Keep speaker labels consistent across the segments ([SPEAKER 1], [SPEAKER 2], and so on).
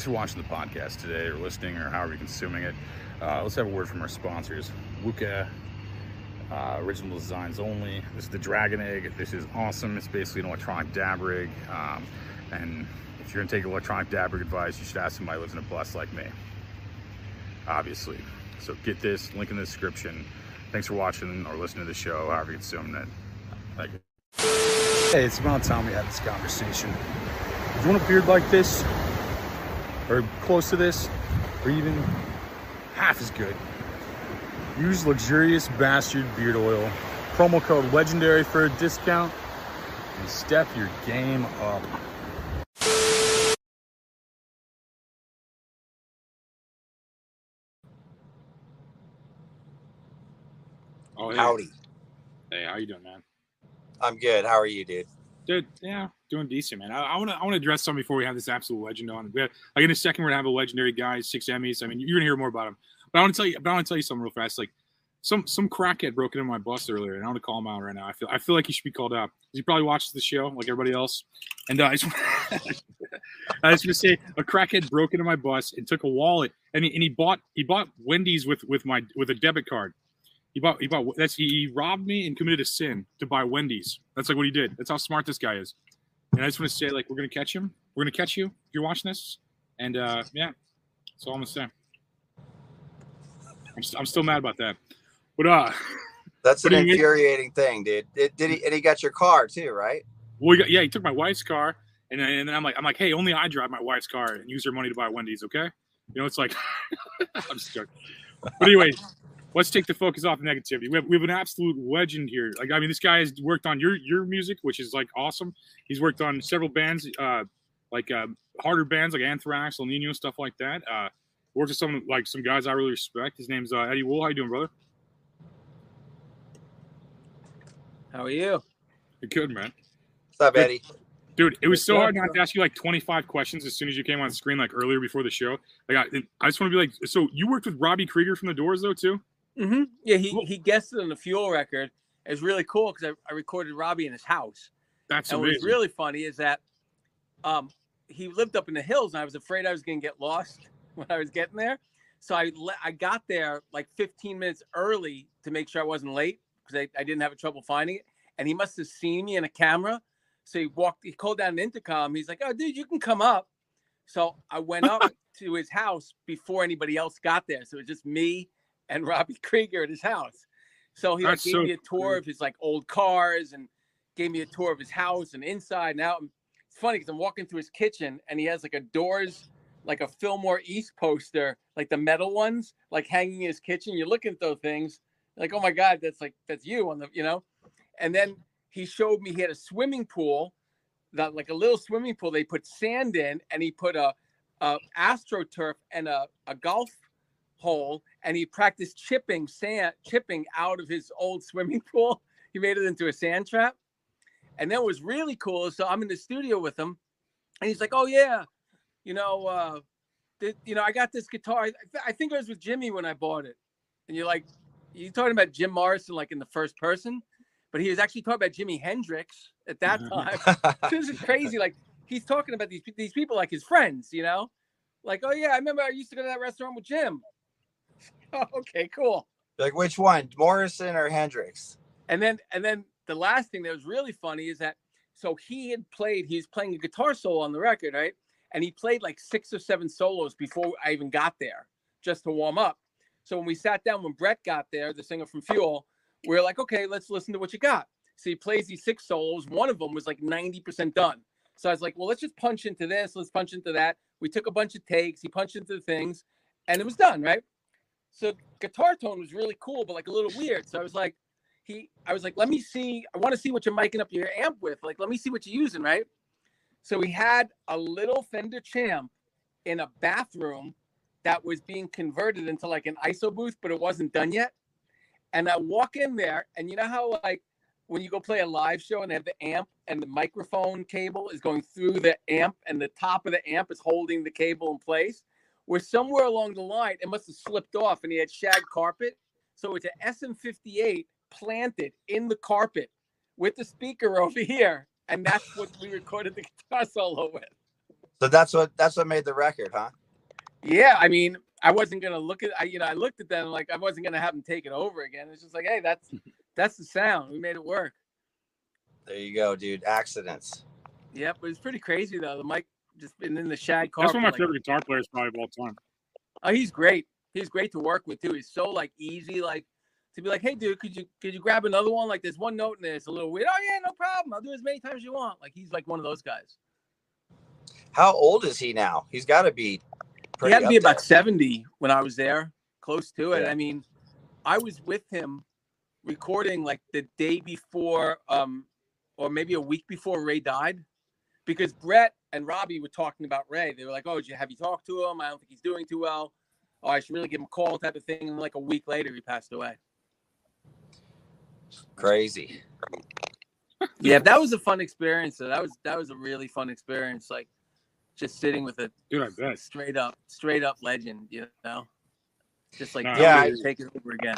[SPEAKER 1] Thanks for watching the podcast today, or listening, or however you're consuming it. Uh, let's have a word from our sponsors. Lookah, uh, original designs only. This is the Dragon Egg. This is awesome. It's basically an electronic dab rig. Um, and if you're gonna take electronic dab rig advice, you should ask somebody who lives in a bus like me. Obviously. So get this, link in the description. Thanks for watching or listening to the show, however you're consuming it. Thank you. Hey, it's about time we had this conversation. If you want a beard like this, or close to this, or even half as good, use luxurious bastard beard oil. Promo code legendary for a discount and step your game up.
[SPEAKER 2] Oh, hey.
[SPEAKER 3] Howdy.
[SPEAKER 2] Hey, how you doing, man?
[SPEAKER 3] I'm good. How are you, dude?
[SPEAKER 2] Dude, yeah, doing decent, man. I want to I want to address something before we have this absolute legend on. We have, like in a second, we're gonna have a legendary guy, six Emmys. I mean, you're gonna hear more about him. But I want to tell you, but I want to tell you something real fast. Like some some crackhead broke into my bus earlier, and I want to call him out right now. I feel I feel like he should be called out. He probably watches the show like everybody else. And uh, I just I was gonna say a crackhead broke into my bus and took a wallet, and he, and he bought he bought Wendy's with with my with a debit card. He bought he bought that's he, he robbed me and committed a sin to buy Wendy's. That's like what he did. That's how smart this guy is. And I just want to say, like, we're gonna catch him. We're gonna catch you. If you're watching this, and uh, yeah, that's all I'm gonna say. I'm, st- I'm still mad about that. But uh,
[SPEAKER 3] That's an infuriating thing, dude. Did, did he? And he got your car too, right?
[SPEAKER 2] well, he got, yeah, he took my wife's car, and then, and then I'm like, I'm like, hey, only I drive my wife's car and use her money to buy Wendy's, okay? You know, it's like, I'm just joking. But anyway, let's take the focus off negativity. We have, we have an absolute legend here. Like, I mean, this guy has worked on your your music, which is like awesome. He's worked on several bands, uh, like uh, harder bands like Anthrax, Ill Nino, stuff like that. Uh, worked with some like some guys I really respect. His name's uh, Eddie Wohl. How you doing, brother?
[SPEAKER 4] How are you?
[SPEAKER 2] You're good, man.
[SPEAKER 3] What's up, Eddie?
[SPEAKER 2] Dude, it was so hard not to ask you like 25 questions as soon as you came on screen, like earlier before the show. Like, I, I just want to be like, so you worked with Robby Krieger from the Doors, though, too?
[SPEAKER 4] Hmm Yeah, he
[SPEAKER 2] Cool.
[SPEAKER 4] he guested on the Fuel record. It was really cool because I, I recorded Robby in his house.
[SPEAKER 2] That's
[SPEAKER 4] and
[SPEAKER 2] amazing.
[SPEAKER 4] what's really funny is that um, he lived up in the hills, and I was afraid I was going to get lost when I was getting there. So I le- I got there like 15 minutes early to make sure I wasn't late because I, I didn't have trouble finding it. And he must have seen me in a camera. So he walked, he called down an intercom. He's like, "Oh, dude, you can come up." So I went up to his house before anybody else got there. So it was just me and Robby Krieger at his house. So he like, gave
[SPEAKER 2] so
[SPEAKER 4] me a tour of his like old cars and gave me a tour of his house and inside and out. It's funny because I'm walking through his kitchen and he has like a doors, like a Fillmore East poster, like the metal ones, like hanging in his kitchen. You're looking at those things, like, oh my God, that's like that's you on the, you know. And then he showed me he had a swimming pool, that like a little swimming pool. They put sand in, and he put a, a astroturf and a, a golf hole, and he practiced chipping sand, chipping out of his old swimming pool. He made it into a sand trap. And then what was really cool. So I'm in the studio with him, and he's like, "Oh yeah, you know, uh, th- you know, I got this guitar. I, th- I think it was with Jimmy when I bought it." And you're like, "You talking about Jim Morrison like in the first person?" But he was actually talking about Jimi Hendrix at that time. this is crazy. Like he's talking about these these people like his friends, you know? Like, oh yeah, I remember I used to go to that restaurant with Jim. Okay, cool.
[SPEAKER 3] like which one, Morrison or Hendrix?
[SPEAKER 4] And then and then the last thing that was really funny is that so he had played, he's playing a guitar solo on the record, right? And he played like six or seven solos before I even got there, just to warm up. So when we sat down, when Brett got there, the singer from Fuel, we are like, okay, let's listen to what you got. So he plays these six solos. One of them was like 90% done. So I was like, well, let's just punch into this. Let's punch into that. We took a bunch of takes. He punched into the things and it was done, right? So guitar tone was really cool, but like a little weird. So I was like, he I was like, let me see, I want to see what you're miking up your amp with. Like, let me see what you're using, right? So he had a little Fender Champ in a bathroom that was being converted into like an ISO booth, but it wasn't done yet. And I walk in there, and you know how like when you go play a live show and they have the amp and the microphone cable is going through the amp and the top of the amp is holding the cable in place. Where somewhere along the line it must have slipped off and he had shag carpet. So it's an SM58 planted in the carpet with the speaker over here. And that's what we recorded the guitar solo with.
[SPEAKER 3] So that's what that's what made the record, huh?
[SPEAKER 4] Yeah, I mean, I wasn't gonna look at I you know, I looked at them like I wasn't gonna have them take it over again. It's just like, hey, that's that's the sound. We made it work.
[SPEAKER 3] There you go, dude. Accidents.
[SPEAKER 4] Yep, but it's pretty crazy though. The mic just been in the shag
[SPEAKER 2] car.
[SPEAKER 4] That's
[SPEAKER 2] one of my
[SPEAKER 4] like-
[SPEAKER 2] favorite guitar players probably of all time.
[SPEAKER 4] Oh, he's great. He's great to work with too. He's so like easy, like to be like, hey, dude, could you could you grab another one? Like there's one note in there, it's a little weird. Oh yeah, no problem. I'll do as many times as you want. Like he's like one of those guys.
[SPEAKER 3] How old is he now? He's got to be.
[SPEAKER 4] he had to be
[SPEAKER 3] up
[SPEAKER 4] about
[SPEAKER 3] there.
[SPEAKER 4] 70 when I was there, close to it.
[SPEAKER 3] Yeah.
[SPEAKER 4] I mean, I was with him recording like the day before, um, or maybe a week before Ray died, because Brett and Robby were talking about Ray. They were like, "Oh, did you have you talked to him? I don't think he's doing too well. Oh, I should really give him a call." Type of thing. And like a week later, he passed away.
[SPEAKER 3] Crazy.
[SPEAKER 4] Yeah, that was a fun experience. So that was that was a really fun experience. Like just sitting with a
[SPEAKER 2] Dude,
[SPEAKER 4] straight up, straight up legend. You know, just like
[SPEAKER 2] Nah,
[SPEAKER 3] Yeah,
[SPEAKER 4] yeah, take it over again.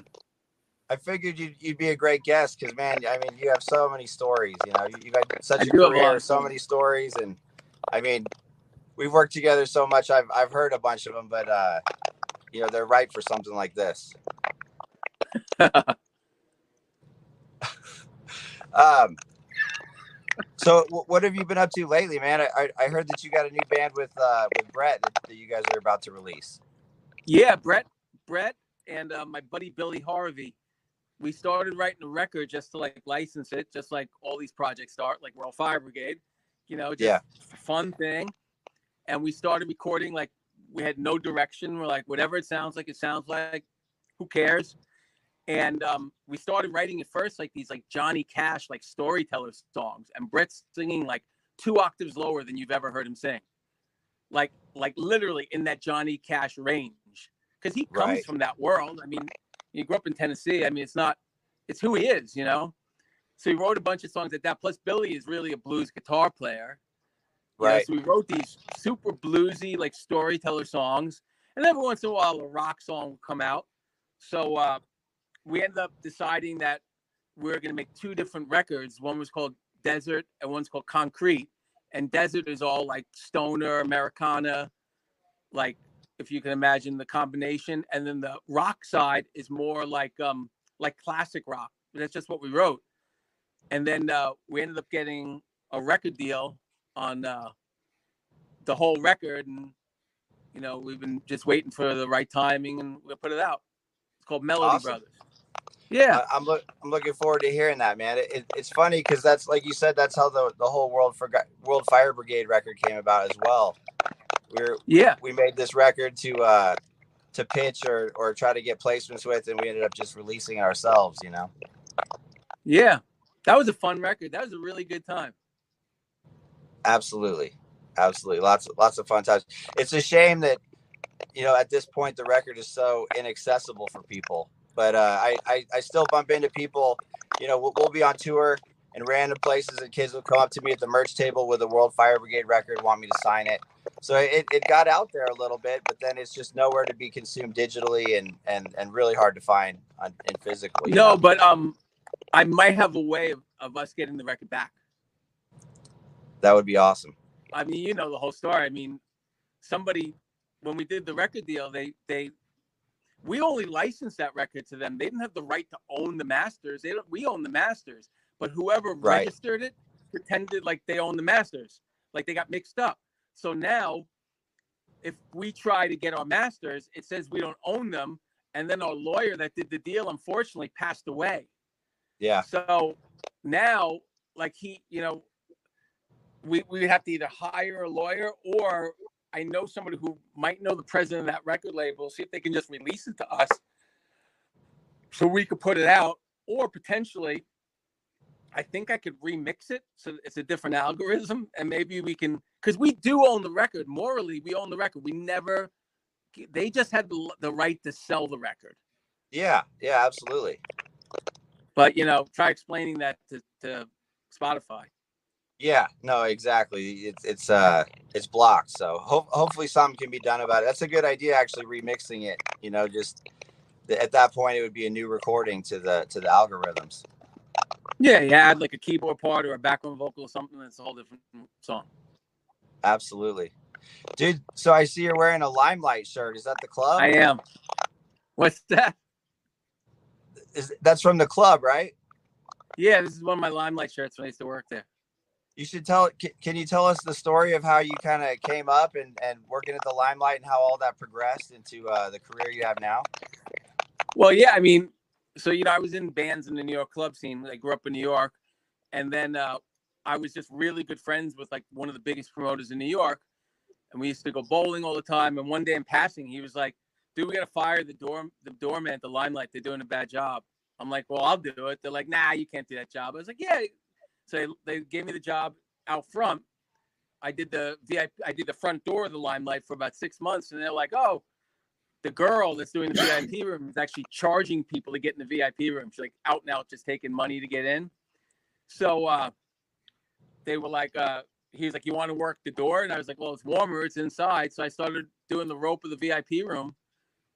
[SPEAKER 3] I figured you'd, you'd be a great guest because, man, I mean, you have so many stories. You know, you, you got such
[SPEAKER 4] I
[SPEAKER 3] a
[SPEAKER 4] a lot
[SPEAKER 3] career, so many stories, and I mean, we've worked together so much. I've I've heard a bunch of them, but uh, you know, they're right for something like this. Um, so wh- what have you been up to lately, man? I, I, I heard that you got a new band with uh with Brett that, that you guys are about to release.
[SPEAKER 4] Yeah, Brett, Brett, and uh, my buddy Billy Harvey. We started writing a record just to like license it, just like all these projects start, like World Fire Brigade. You know, just
[SPEAKER 3] Yeah.
[SPEAKER 4] fun thing. And we started recording like we had no direction. We're like, whatever it sounds like, it sounds like. Who cares? And um, we started writing at first like these like Johnny Cash like storyteller songs, and Brett's singing like two octaves lower than you've ever heard him sing, like like literally in that Johnny Cash range, because he comes
[SPEAKER 3] Right.
[SPEAKER 4] from that world. I mean, he grew up in Tennessee. I mean, it's not, it's who he is, you know. So he wrote a bunch of songs like that. Plus, Billy is really a blues guitar player. You know,
[SPEAKER 3] Right.
[SPEAKER 4] so we wrote these super bluesy, like storyteller songs, and every once in a while a rock song would come out. So uh, we ended up deciding that we're going to make two different records. One was called Desert, and one's called Concrete. And Desert is all like stoner, Americana, like if you can imagine the combination. And then the rock side is more like um like classic rock. That's just what we wrote. And then uh, we ended up getting a record deal on uh, the whole record, and you know we've been just waiting for the right timing, and we'll put it out. It's called Melody
[SPEAKER 3] Awesome.
[SPEAKER 4] Brothers. Yeah,
[SPEAKER 3] I, I'm look I'm looking forward to hearing that, man. It, it, it's funny because that's like you said, that's how the, the whole World for World Fire Brigade record came about as well. We're
[SPEAKER 4] yeah,
[SPEAKER 3] we made this record to uh to pitch or or try to get placements with, and we ended up just releasing ourselves. You know.
[SPEAKER 4] yeah. That was a fun record. That was a really good time.
[SPEAKER 3] Absolutely, absolutely. Lots of lots of fun times. It's a shame that you know at this point the record is so inaccessible for people. But uh, I, I I still bump into people. You know, we'll, we'll be on tour in random places, and kids will come up to me at the merch table with a World Fire Brigade record, want me to sign it. So it, it got out there a little bit, but then it's just nowhere to be consumed digitally and and and really hard to find on, in physical. you
[SPEAKER 4] No, but um, I might have a way of, of us getting the record back.
[SPEAKER 3] that would be awesome.
[SPEAKER 4] I mean, you know the whole story. I mean, somebody when we did the record deal, they they we only licensed that record to them. They didn't have the right to own the masters. They don't, we own the masters, but whoever
[SPEAKER 3] Right.
[SPEAKER 4] registered it pretended like they own the masters, like they got mixed up. So now, if we try to get our masters, it says we don't own them, and then our lawyer that did the deal unfortunately passed away.
[SPEAKER 3] Yeah,
[SPEAKER 4] So now, like he, you know, we we would have to either hire a lawyer or I know somebody who might know the president of that record label, see if they can just release it to us so we could put it out. or potentially, I think I could remix it so it's a different algorithm, and maybe we can because we do own the record. Morally, we own the record. We never. They just had the, the right to sell the record.
[SPEAKER 3] Yeah, yeah, absolutely.
[SPEAKER 4] But you know, try explaining that to, to Spotify.
[SPEAKER 3] Yeah, no, exactly. It's it's uh it's blocked. So ho- hopefully something can be done about it. That's a good idea, actually remixing it. You know, just th- at that point it would be a new recording to the to the algorithms.
[SPEAKER 4] Yeah, you add like a keyboard part or a background vocal or something. That's a whole different song.
[SPEAKER 3] Absolutely, dude. So I see you're wearing a Limelight shirt. Is that the club?
[SPEAKER 4] I am. What's that?
[SPEAKER 3] Is that's from the club, right?
[SPEAKER 4] Yeah, this is one of my Limelight shirts when I used to work there.
[SPEAKER 3] You should tell. ca- Can you tell us the story of how you kind of came up and and working at the Limelight and how all that progressed into uh, the career you have now?
[SPEAKER 4] Well, yeah, I mean, so you know, I was in bands in the New York club scene. I grew up in New York, and then uh, I was just really good friends with like one of the biggest promoters in New York, and we used to go bowling all the time. And one day in passing, he was like, "Dude, we gotta fire the dorm the doorman at the Limelight. They're doing a bad job." I'm like, "Well, I'll do it." They're like, "Nah, you can't do that job." I was like, "Yeah." So they, they gave me the job out front. I did the VIP. I did the front door of the Limelight for about six months, and they're like, "Oh." the girl that's doing the VIP room is actually charging people to get in the VIP room. She's like out and out just taking money to get in. So uh they were like, uh he was like, You want to work the door? And I was like, Well, it's warmer, it's inside. So I started doing the rope of the VIP room.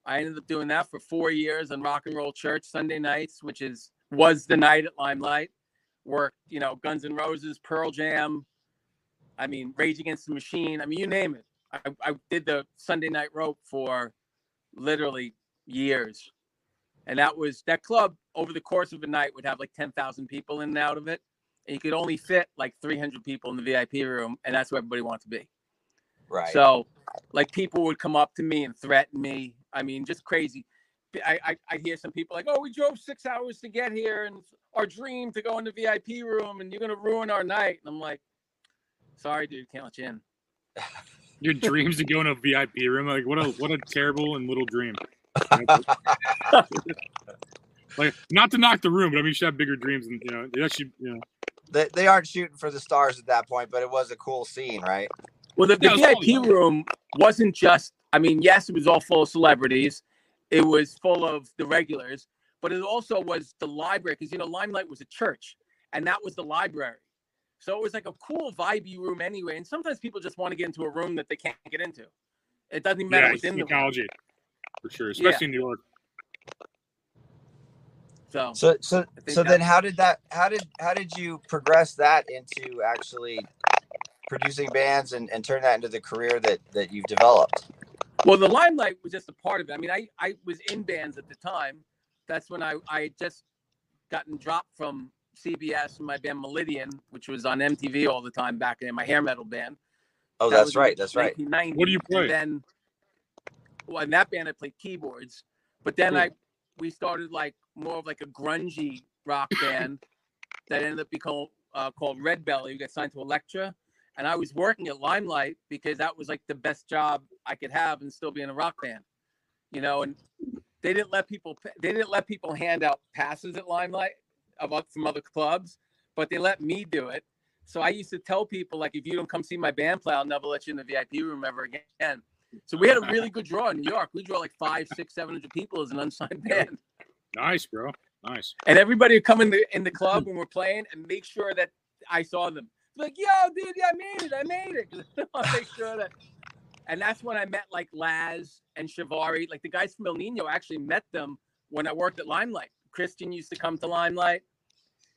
[SPEAKER 4] I ended up doing that for four years on rock and roll church Sunday nights, which is was the night at Limelight. Worked, you know, Guns N' Roses, Pearl Jam. I mean, Rage Against the Machine. I mean, you name it. I, I did the Sunday night rope for literally years. And that was that club over the course of a night would have like 10,000 people in and out of it. And you could only fit like 300 people in the VIP room. And that's where everybody wants to be.
[SPEAKER 3] Right.
[SPEAKER 4] So, like, people would come up to me and threaten me. I mean, just crazy. I, I, I hear some people like, oh, we drove six hours to get here and our dream to go in the VIP room and you're going to ruin our night. And I'm like, sorry, dude, can't let you in.
[SPEAKER 2] Your dreams to go in a VIP room, like what a what a terrible and little dream. like not to knock the room, but I mean, you should have bigger dreams, and you know, that should, you know,
[SPEAKER 3] they, they aren't shooting for the stars at that point, but it was a cool scene, right?
[SPEAKER 4] Well, the, the
[SPEAKER 2] Yeah, it was
[SPEAKER 4] VIP room wasn't just, I mean, yes, it was all full of celebrities. It was full of the regulars, but it also was the library because, you know, Limelight was a church and that was the library. So it was like a cool vibey room anyway. And sometimes people just want to get into a room that they can't get into. It doesn't even matter
[SPEAKER 2] yeah,
[SPEAKER 4] what's in the room.
[SPEAKER 2] psychology for sure, especially in New York.
[SPEAKER 4] So,
[SPEAKER 3] So so so then how did that how did how did you progress that into actually producing bands and, and turn that into the career that that you've developed?
[SPEAKER 4] Well, the limelight was just a part of it. I mean, I, I was in bands at the time. That's when I, I had just gotten dropped from CBS from my band Meridian, which was on MTV all the time back in my hair metal band.
[SPEAKER 3] Oh,
[SPEAKER 4] That
[SPEAKER 3] that's right. That's right.
[SPEAKER 2] What do you play?
[SPEAKER 4] And then, well, in that band, I played keyboards. But then
[SPEAKER 2] Cool.
[SPEAKER 4] I, we started like more of like a grungy rock band that ended up becoming uh, called Red Belly. We got signed to Elektra, and I was working at Limelight because that was like the best job I could have and still be in a rock band, you know. And they didn't let people they didn't let people hand out passes at Limelight about from other clubs, but they let me do it. So I used to tell people like, if you don't come see my band play, I'll never let you in the VIP room ever again. So we had a really good draw in New York. We draw like five, six, seven hundred people as an unsigned band,
[SPEAKER 2] Nice, bro. Nice.
[SPEAKER 4] and everybody would come in the in the club when we're playing and make sure that I saw them. Like, yo, dude, I made it, I made it. I make sure that. And that's when I met like Laz and Chavarri, like the guys from Ill Nino. Actually met them when I worked at Limelight. Christian used to come to Limelight,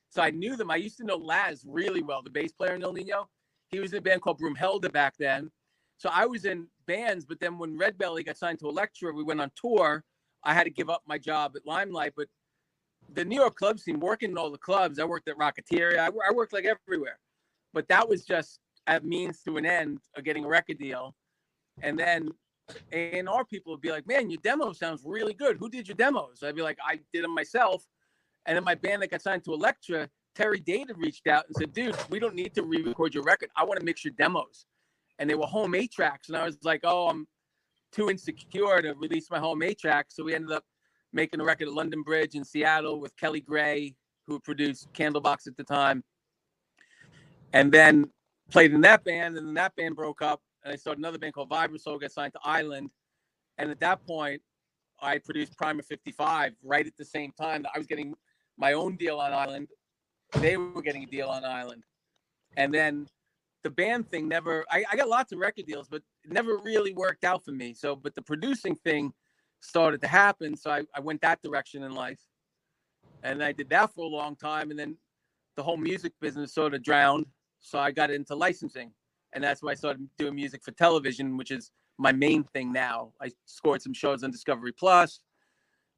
[SPEAKER 4] so I knew them. I used to know Laz really well, the bass player in Ill Nino. He was in a band called Broomhelda back then. So I was in bands, but then when Red Belly got signed to Elektra, we went on tour. I had to give up my job at Limelight, but the New York club scene, working in all the clubs, I worked at Rocketeer. I, I worked like everywhere, but that was just a means to an end of getting a record deal. And then A&R people would be like, man, your demo sounds really good. Who did your demos? I'd be like, I did them myself. And then my band that got signed to Elektra, Terry Date reached out and said, dude, we don't need to re-record your record. I want to mix your demos. And they were home eight tracks. And I was like, oh, I'm too insecure to release my home eight track. So we ended up making a record at London Bridge in Seattle with Kelly Gray, who produced Candlebox at the time. And then played in that band, and then that band broke up, and I started another band called Vibrasoul, got signed to Island. And at that point, I produced Primer 55 right at the same time. I was getting my own deal on Island. They were getting a deal on Island. And then the band thing never, I, I got lots of record deals, but it never really worked out for me. So, but the producing thing started to happen. So I, I went that direction in life. And I did that for a long time. And then the whole music business sort of drowned. So I got into licensing. And that's why I started doing music for television, which is my main thing now. I scored some shows on Discovery Plus,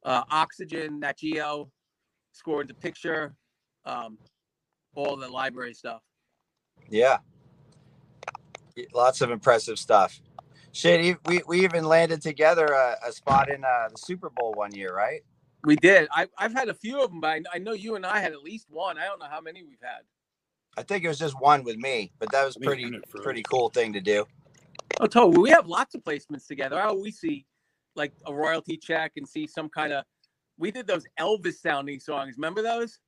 [SPEAKER 4] uh, Oxygen, Nat Geo, scored the picture, um, all the library stuff.
[SPEAKER 3] Yeah. Lots of impressive stuff. Shit, we, we even landed together a, a spot in uh, the Super Bowl one year, right?
[SPEAKER 4] We did. I, I've had a few of them, but I, I know you and I had at least one. I don't know how many we've had.
[SPEAKER 3] I think it was just one with me, but that was pretty
[SPEAKER 2] one at first.
[SPEAKER 3] pretty cool thing to do.
[SPEAKER 4] Oh, Toby, we have lots of placements together. I always see like a royalty check and see some kind of. We did those Elvis sounding songs. Remember those?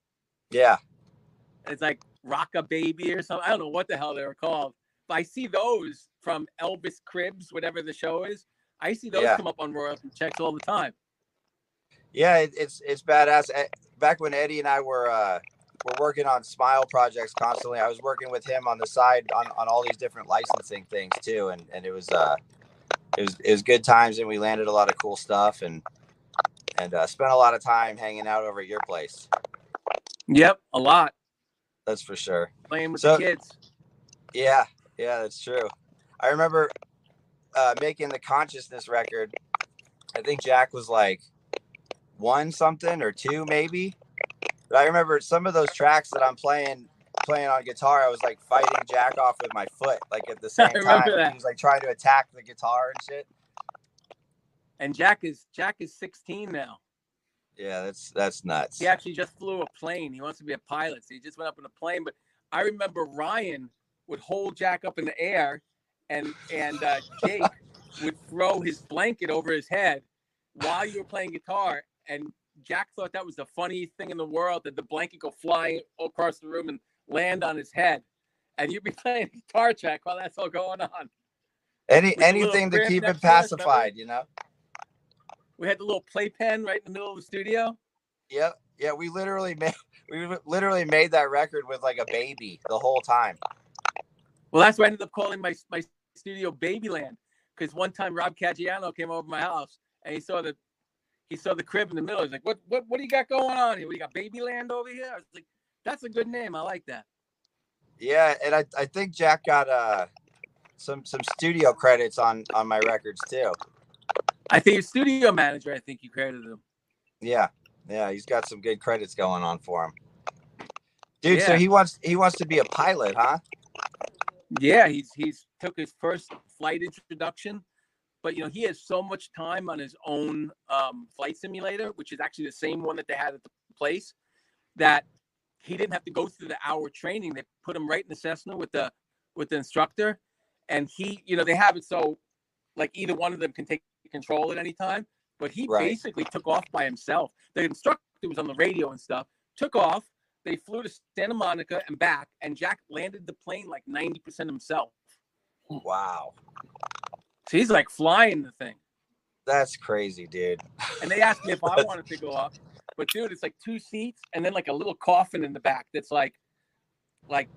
[SPEAKER 3] Yeah.
[SPEAKER 4] It's like Rock a Baby or something. I don't know what the hell they were called. But I see those from Elvis Cribs, whatever the show is. I see those
[SPEAKER 3] Yeah.
[SPEAKER 4] come up on royalty checks all the time.
[SPEAKER 3] Yeah, it, it's it's badass. Eh, Back when Eddie and I were uh, were working on Smile projects constantly, I was working with him on the side on, on all these different licensing things too, and and it was uh, it was it was good times, and we landed a lot of cool stuff, and and uh, spent a lot of time hanging out over at your place.
[SPEAKER 4] Yep, a lot
[SPEAKER 3] That's for sure.
[SPEAKER 4] playing with
[SPEAKER 3] So-
[SPEAKER 4] the kids.
[SPEAKER 3] Yeah, yeah, that's true. I remember uh, making the consciousness record. I think Jack was like one something or two, maybe. But I remember some of those tracks that I'm playing playing on guitar. I was like fighting Jack off with my foot, like at the same time.
[SPEAKER 4] that.
[SPEAKER 3] He was like trying to attack the guitar and shit.
[SPEAKER 4] And Jack is Jack is 16 now.
[SPEAKER 3] Yeah, that's that's nuts.
[SPEAKER 4] He actually just flew a plane. He wants to be a pilot. So he just went up in a plane. But I remember Ryan would hold Jack up in the air and and uh, Jake would throw his blanket over his head while you were playing guitar. And Jack thought that was the funniest thing in the world that the blanket go flying across the room and land on his head. And you'd be playing guitar track while that's all going on.
[SPEAKER 3] Any anything to keep it
[SPEAKER 4] next to us, remember?
[SPEAKER 3] pacified, you know.
[SPEAKER 4] We had the little playpen right in the middle of the studio.
[SPEAKER 3] Yep. Yeah, we literally made we literally made that record with like a baby the whole time.
[SPEAKER 4] Well, that's why I ended up calling my my studio Babyland because one time Rob Caggiano came over to my house and he saw the he saw the crib in the middle. He's like, "What what what do you got going on here? What, you got Babyland over here?" I was like, "That's a good name. I like that."
[SPEAKER 3] Yeah, and I, I think Jack got uh some some studio credits on on my records too.
[SPEAKER 4] I think your studio manager. I think you credited him.
[SPEAKER 3] Yeah, yeah, he's got some good credits going on for him. Dude, so he wants he wants to be a pilot, huh?
[SPEAKER 4] Yeah, he's he's took his first flight introduction, but you know he has so much time on his own um, flight simulator, which is actually the same one that they had at the place, that he didn't have to go through the hour training. They put him right in the Cessna with the with the instructor, and he, you know, they have it so like either one of them can take control at any time. But he
[SPEAKER 3] Right.
[SPEAKER 4] basically took off by himself. The instructor was on the radio and stuff. Took off. They flew to Santa Monica and back, and Jack landed the plane like ninety percent himself.
[SPEAKER 3] Wow,
[SPEAKER 4] So he's like flying the thing.
[SPEAKER 3] that's crazy, dude.
[SPEAKER 4] And they asked me if I wanted to go up, but dude, it's like two seats and then like a little coffin in the back that's like, like,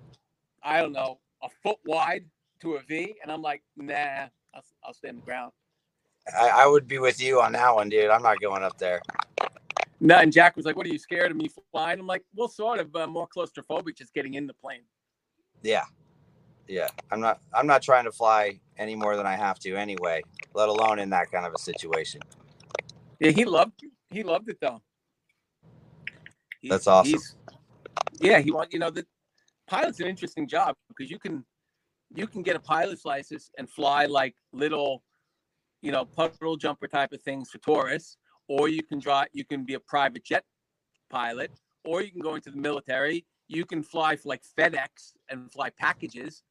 [SPEAKER 4] I don't know, a foot wide to a V, and I'm like, nah, I'll, I'll stay on the ground.
[SPEAKER 3] I, I would be with you on that one, dude. I'm not going up there.
[SPEAKER 4] No, and Jack was like, "What are you scared of me flying?" I'm like, "Well, sort of, uh, more claustrophobic, just getting in the plane."
[SPEAKER 3] Yeah, yeah. I'm not I'm not trying to fly any more than I have to anyway, let alone in that kind of a situation.
[SPEAKER 4] Yeah, he loved he loved it though. He's-
[SPEAKER 3] That's awesome.
[SPEAKER 4] yeah, he want you know the pilot's an interesting job because you can you can get a pilot's license and fly like little, you know, puddle jumper type of things for tourists, or you can drive you can be a private jet pilot, or you can go into the military. You can fly for like FedEx and fly packages,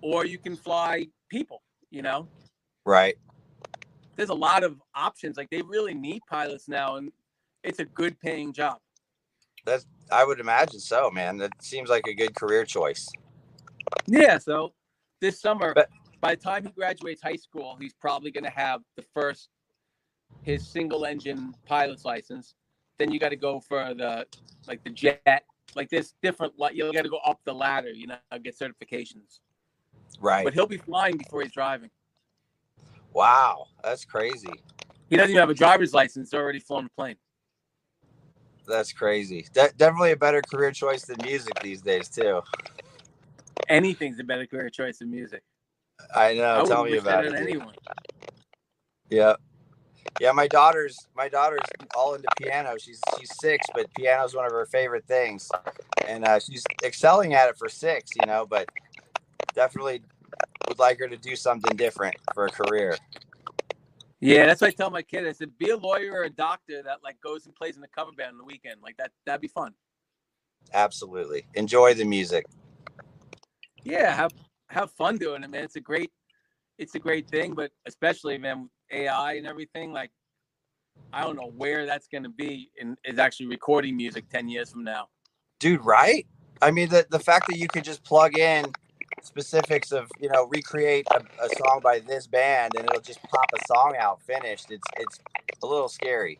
[SPEAKER 4] or you can fly people. You know,
[SPEAKER 3] Right.
[SPEAKER 4] there's a lot of options. Like they really need pilots now, and it's a good paying job.
[SPEAKER 3] That's I would imagine so, man. That seems like a good career choice.
[SPEAKER 4] Yeah. So this summer,
[SPEAKER 3] But-
[SPEAKER 4] by the time he graduates high school, he's probably going to have the first his single engine pilot's license. Then you got to go for the like the jet. Like there's different. You got to go up the ladder. You know, get certifications.
[SPEAKER 3] Right.
[SPEAKER 4] But he'll be flying before he's driving.
[SPEAKER 3] Wow, that's crazy.
[SPEAKER 4] He doesn't even have a driver's license. Already flown a plane.
[SPEAKER 3] That's crazy. De- definitely a better career choice than music these days, too.
[SPEAKER 4] Anything's a better career choice than music.
[SPEAKER 3] I know.
[SPEAKER 4] I
[SPEAKER 3] Tell me about it.
[SPEAKER 4] on anyone.
[SPEAKER 3] Yeah. Yeah, my daughter's my daughter's all into piano. She's she's six, but piano's one of her favorite things, and uh, she's excelling at it for six. You know, but definitely would like her to do something different for a career.
[SPEAKER 4] Yeah, that's what I tell my kid. I said, be a lawyer or a doctor that like goes and plays in the cover band on the weekend. Like that, that'd be fun.
[SPEAKER 3] Absolutely, enjoy the music.
[SPEAKER 4] Yeah, have have fun doing it, man. It's a great, it's a great thing. But especially, man, AI and everything, like I don't know where that's gonna be and is actually recording music ten years from now.
[SPEAKER 3] dude right i mean the, the fact that you could just plug in specifics of you know recreate a, a song by this band and it'll just pop a song out finished it's it's a little scary.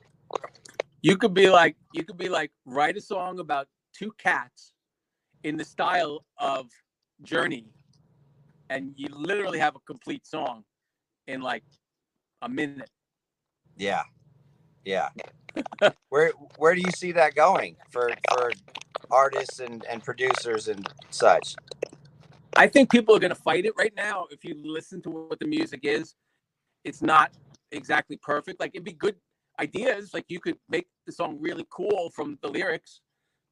[SPEAKER 4] You could be like, you could be like, write a song about two cats in the style of Journey, and you literally have a complete song in like a minute.
[SPEAKER 3] yeah yeah. Where where do you see that going for for artists and and producers and such
[SPEAKER 4] I think people are going to fight it right now. If you listen to what the music is, it's not exactly perfect. Like it'd be good ideas. Like you could make the song really cool from the lyrics,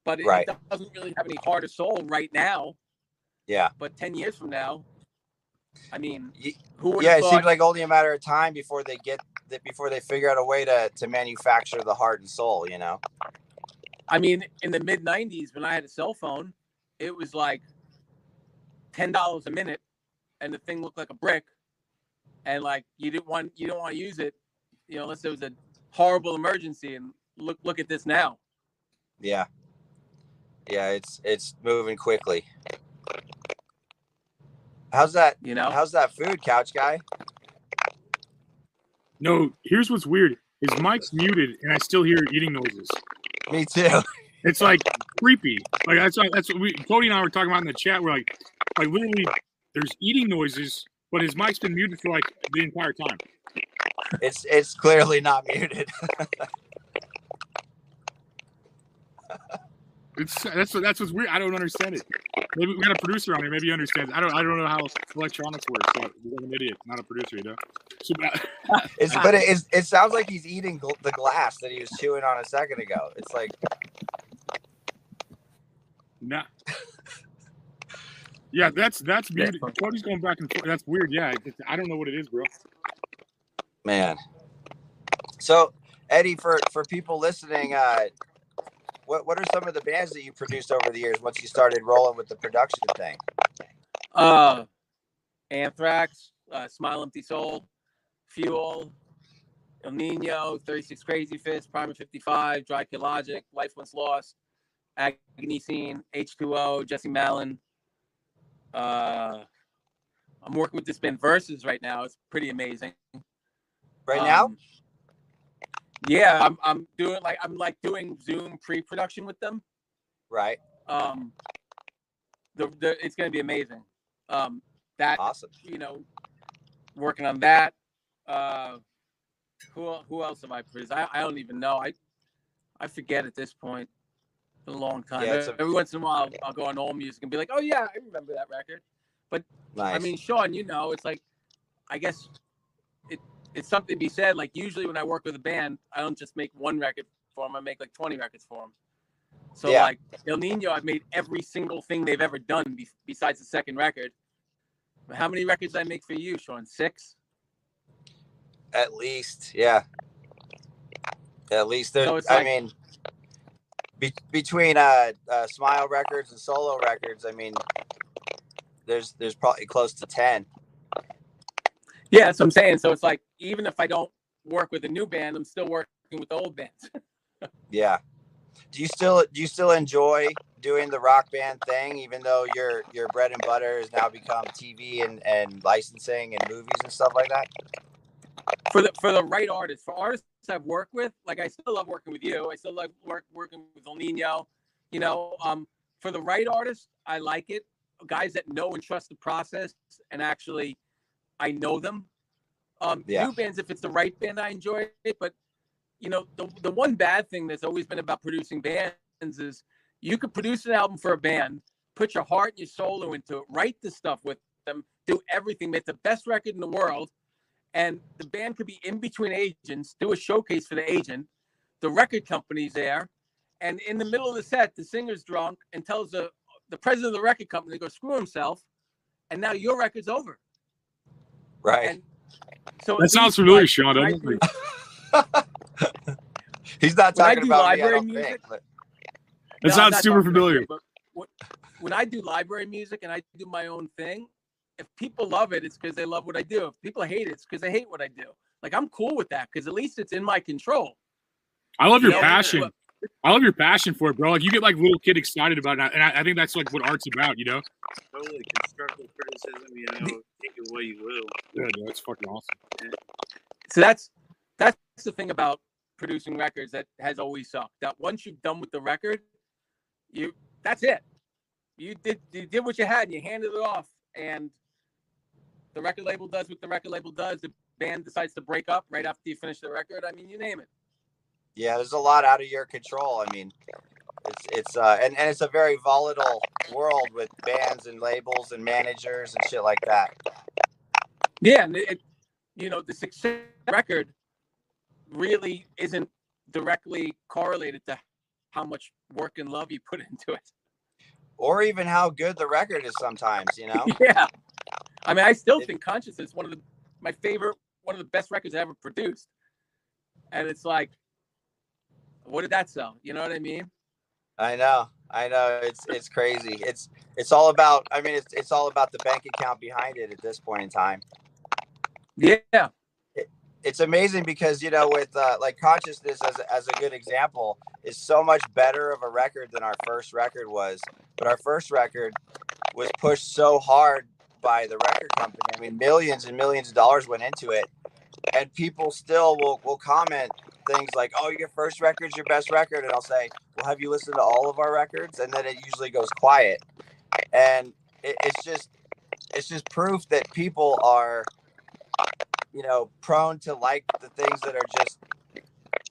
[SPEAKER 4] but it,
[SPEAKER 3] Right.
[SPEAKER 4] doesn't really have any heart or soul right now.
[SPEAKER 3] yeah
[SPEAKER 4] But ten years from now, I mean, who would
[SPEAKER 3] yeah it seems like only a matter of time before they get that before they figure out a way to to manufacture the heart and soul you know
[SPEAKER 4] I mean, in the mid '90s, when I had a cell phone, it was like ten dollars a minute, and the thing looked like a brick, and like you didn't want you don't want to use it, you know, unless there was a horrible emergency. And look look at this now.
[SPEAKER 3] Yeah. Yeah, it's it's moving quickly. How's that?
[SPEAKER 4] You know,
[SPEAKER 3] How's that food, couch guy?
[SPEAKER 2] No, here's what's weird. His mic's muted, and I still hear eating noises.
[SPEAKER 3] Me too.
[SPEAKER 2] It's like creepy. Like that's that's what we Cody and I were talking about in the chat. We're like, like literally, there's eating noises, but his mic's been muted for like the entire time.
[SPEAKER 3] It's it's clearly not muted.
[SPEAKER 2] It's that's that's what's weird. I don't understand it. Maybe we got a producer on here. Maybe he understands. I don't. I don't know how electronics work. So I'm an idiot, not a producer. You know. So,
[SPEAKER 3] It's but it, it's, it sounds like he's eating gl- the glass that he was chewing on a second ago. It's like
[SPEAKER 2] nah. Yeah, that's that's muted. Cody's going back and forth. That's weird. Yeah, it's, I don't know what it is, bro.
[SPEAKER 3] man. So Eddie, for for people listening, uh, what what are some of the bands that you produced over the years once you started rolling with the production thing?
[SPEAKER 4] uh, Anthrax, uh, Smile Empty Soul, Fuel, Ill Nino, 36 Crazyfists, Primer 55, Dry Kill Logic, Life Once Lost, Agony Scene, H2O, Jesse Malin. Uh, I'm working with this band Versus right now. It's pretty amazing.
[SPEAKER 3] Right now?
[SPEAKER 4] Um, Yeah, I'm, I'm doing like I'm like doing Zoom pre-production with them.
[SPEAKER 3] Right.
[SPEAKER 4] Um, the, the it's gonna be amazing. Um, that
[SPEAKER 3] Awesome.
[SPEAKER 4] you know, working on that. Uh, who who else have I produced? I, I don't even know. I I forget at this point. A long time.
[SPEAKER 3] Yeah, it's a-
[SPEAKER 4] Every once in a while, I'll go on All Music and be like, "Oh yeah, I remember that record."
[SPEAKER 3] Nice.
[SPEAKER 4] I mean, Sean, you know, it's like, I guess it it's something to be said. Like usually when I work with a band, I don't just make one record for them. I make like 20 records for them. So
[SPEAKER 3] Yeah.
[SPEAKER 4] like Ill Nino, I've made every single thing they've ever done be- besides the second record. But How many records I make for you, Sean? Six.
[SPEAKER 3] At least, yeah. At least there.
[SPEAKER 4] So it's
[SPEAKER 3] I
[SPEAKER 4] like-
[SPEAKER 3] mean, be, between uh, uh, Smile Records and Solo Records, I mean, there's there's probably close to ten.
[SPEAKER 4] Yeah, that's what I'm saying. So it's like even if I don't work with a new band, I'm still working with the old bands.
[SPEAKER 3] Yeah. Do you still do you still enjoy doing the rock band thing, even though your your bread and butter has now become TV and, and licensing and movies and stuff like that?
[SPEAKER 4] For the for the right artists, for artists I've worked with, like I still love working with you. I still like work working with Ill Nino. You know, um, for the right artists, I like it. Guys that know and trust the process, and actually, I know them. Um,
[SPEAKER 3] Yeah.
[SPEAKER 4] New bands, if it's the right band, I enjoy it. But you know, the the one bad thing that's always been about producing bands is you could produce an album for a band, put your heart and your soul into it, write the stuff with them, do everything, make the best record in the world, and the band could be in between agents, do a showcase for the agent. The record company's there, and in the middle of the set, the singer's drunk and tells the the president of the record company to go screw himself, and now your record's over.
[SPEAKER 3] Right.
[SPEAKER 4] And so
[SPEAKER 2] That sounds familiar,
[SPEAKER 4] like,
[SPEAKER 2] Sean.
[SPEAKER 4] when
[SPEAKER 2] doesn't
[SPEAKER 4] do-
[SPEAKER 2] it?
[SPEAKER 3] He's not talking
[SPEAKER 4] do
[SPEAKER 3] about me. I
[SPEAKER 4] library
[SPEAKER 3] don't
[SPEAKER 4] music-
[SPEAKER 3] think. But
[SPEAKER 2] That
[SPEAKER 4] No,
[SPEAKER 2] sounds super familiar.
[SPEAKER 4] you, but when- when I do library music and I do my own thing, if people love it, it's because they love what I do. If people hate it, it's because they hate what I do. Like I'm cool with that because at least it's in my control.
[SPEAKER 2] I love your
[SPEAKER 4] You know,
[SPEAKER 2] passion. I love your passion for it, bro. Like you get like little kid excited about it, and I, I think that's like what art's about, you know.
[SPEAKER 5] Totally constructive criticism, you know, take it what you will.
[SPEAKER 2] Yeah, dude, that's fucking awesome.
[SPEAKER 4] So that's that's the thing about producing records that has always sucked. That once you've done with the record, you that's it. You did you did what you had and you handed it off, and the record label does what the record label does. The band decides to break up right after you finish the record. I mean, you name it.
[SPEAKER 3] yeah, there's a lot out of your control. I mean, it's it's uh and, and it's a very volatile world with bands and labels and managers and shit like that.
[SPEAKER 4] Yeah, and it, it- you know the success record really isn't directly correlated to how much work and love you put into it.
[SPEAKER 3] Or even how good the record is sometimes, you know?
[SPEAKER 4] yeah. I mean, I still think Conscious is one of the my favorite, one of the best records I ever produced. And it's like, what did that sell? You know what I mean?
[SPEAKER 3] I know. I know. It's it's crazy. It's it's all about I mean it's it's all about the bank account behind it at this point in time.
[SPEAKER 4] Yeah.
[SPEAKER 3] it's amazing because you know with uh, like consciousness as, as a good example is so much better of a record than our first record was but our first record was pushed so hard by the record company i mean millions and millions of dollars went into it and people still will, will comment things like oh your first record's your best record and i'll say well have you listened to all of our records and then it usually goes quiet and it, it's just it's just proof that people are you know, prone to like the things that are just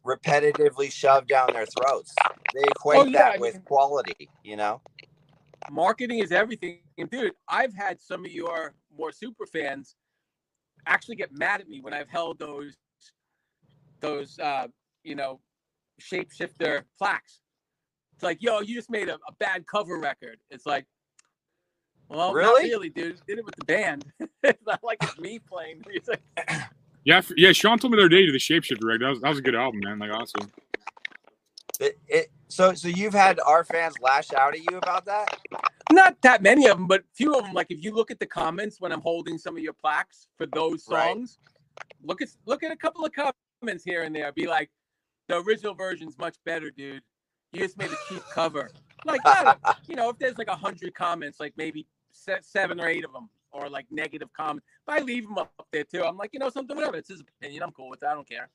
[SPEAKER 3] repetitively shoved down their throats. They equate
[SPEAKER 4] Oh, yeah,
[SPEAKER 3] that with quality, you know?
[SPEAKER 4] Marketing is everything. And dude, I've had some of your more super fans actually get mad at me when I've held those those uh, you know, shapeshifter plaques. It's like, yo, you just made a, a bad cover record. It's like, well,
[SPEAKER 3] Really?
[SPEAKER 4] not really, dude. Did it with the band. it's not like it's me playing music.
[SPEAKER 2] Yeah, yeah. Sean told me the other day to the Shapeshifter record. That was that was a good album, man. Like awesome.
[SPEAKER 3] It, it, so, so you've had our fans lash out at you about that?
[SPEAKER 4] Not that many of them, but few of them. Like if you look at the comments when I'm holding some of your plaques for those
[SPEAKER 3] Right.
[SPEAKER 4] songs, look at look at a couple of comments here and there. Be like, the original version's much better, dude. You just made a cheap cover. Like, a- you know, if there's like a hundred comments, like maybe seven or eight of them or like negative comments. If I leave them up there too, I'm like, you know, something, whatever. It's his opinion. I'm cool with that. I don't care.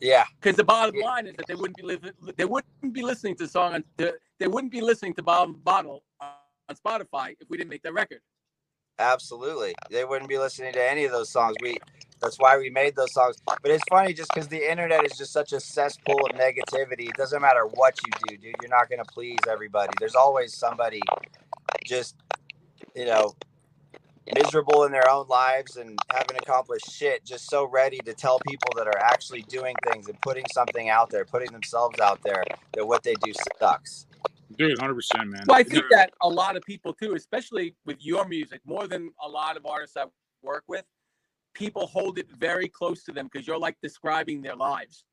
[SPEAKER 3] Yeah,
[SPEAKER 4] Because the bottom
[SPEAKER 3] Yeah.
[SPEAKER 4] line is that they wouldn't be li- they wouldn't be listening to the song on the, they wouldn't be listening to Bottom Bottle on Spotify if we didn't make that record.
[SPEAKER 3] absolutely. They wouldn't be listening to any of those songs. We, that's why we made those songs. But it's funny just because the internet is just such a cesspool of negativity. It doesn't matter what you do, dude. You're not going to please everybody. There's always somebody just, you know, miserable in their own lives and haven't accomplished shit, just so ready to tell people that are actually doing things and putting something out there, putting themselves out there, that what they do sucks.
[SPEAKER 2] Dude, hundred percent, man.
[SPEAKER 4] Well, I think that a lot of people too, especially with your music, more than a lot of artists I work with, people hold it very close to them because you're like describing their lives.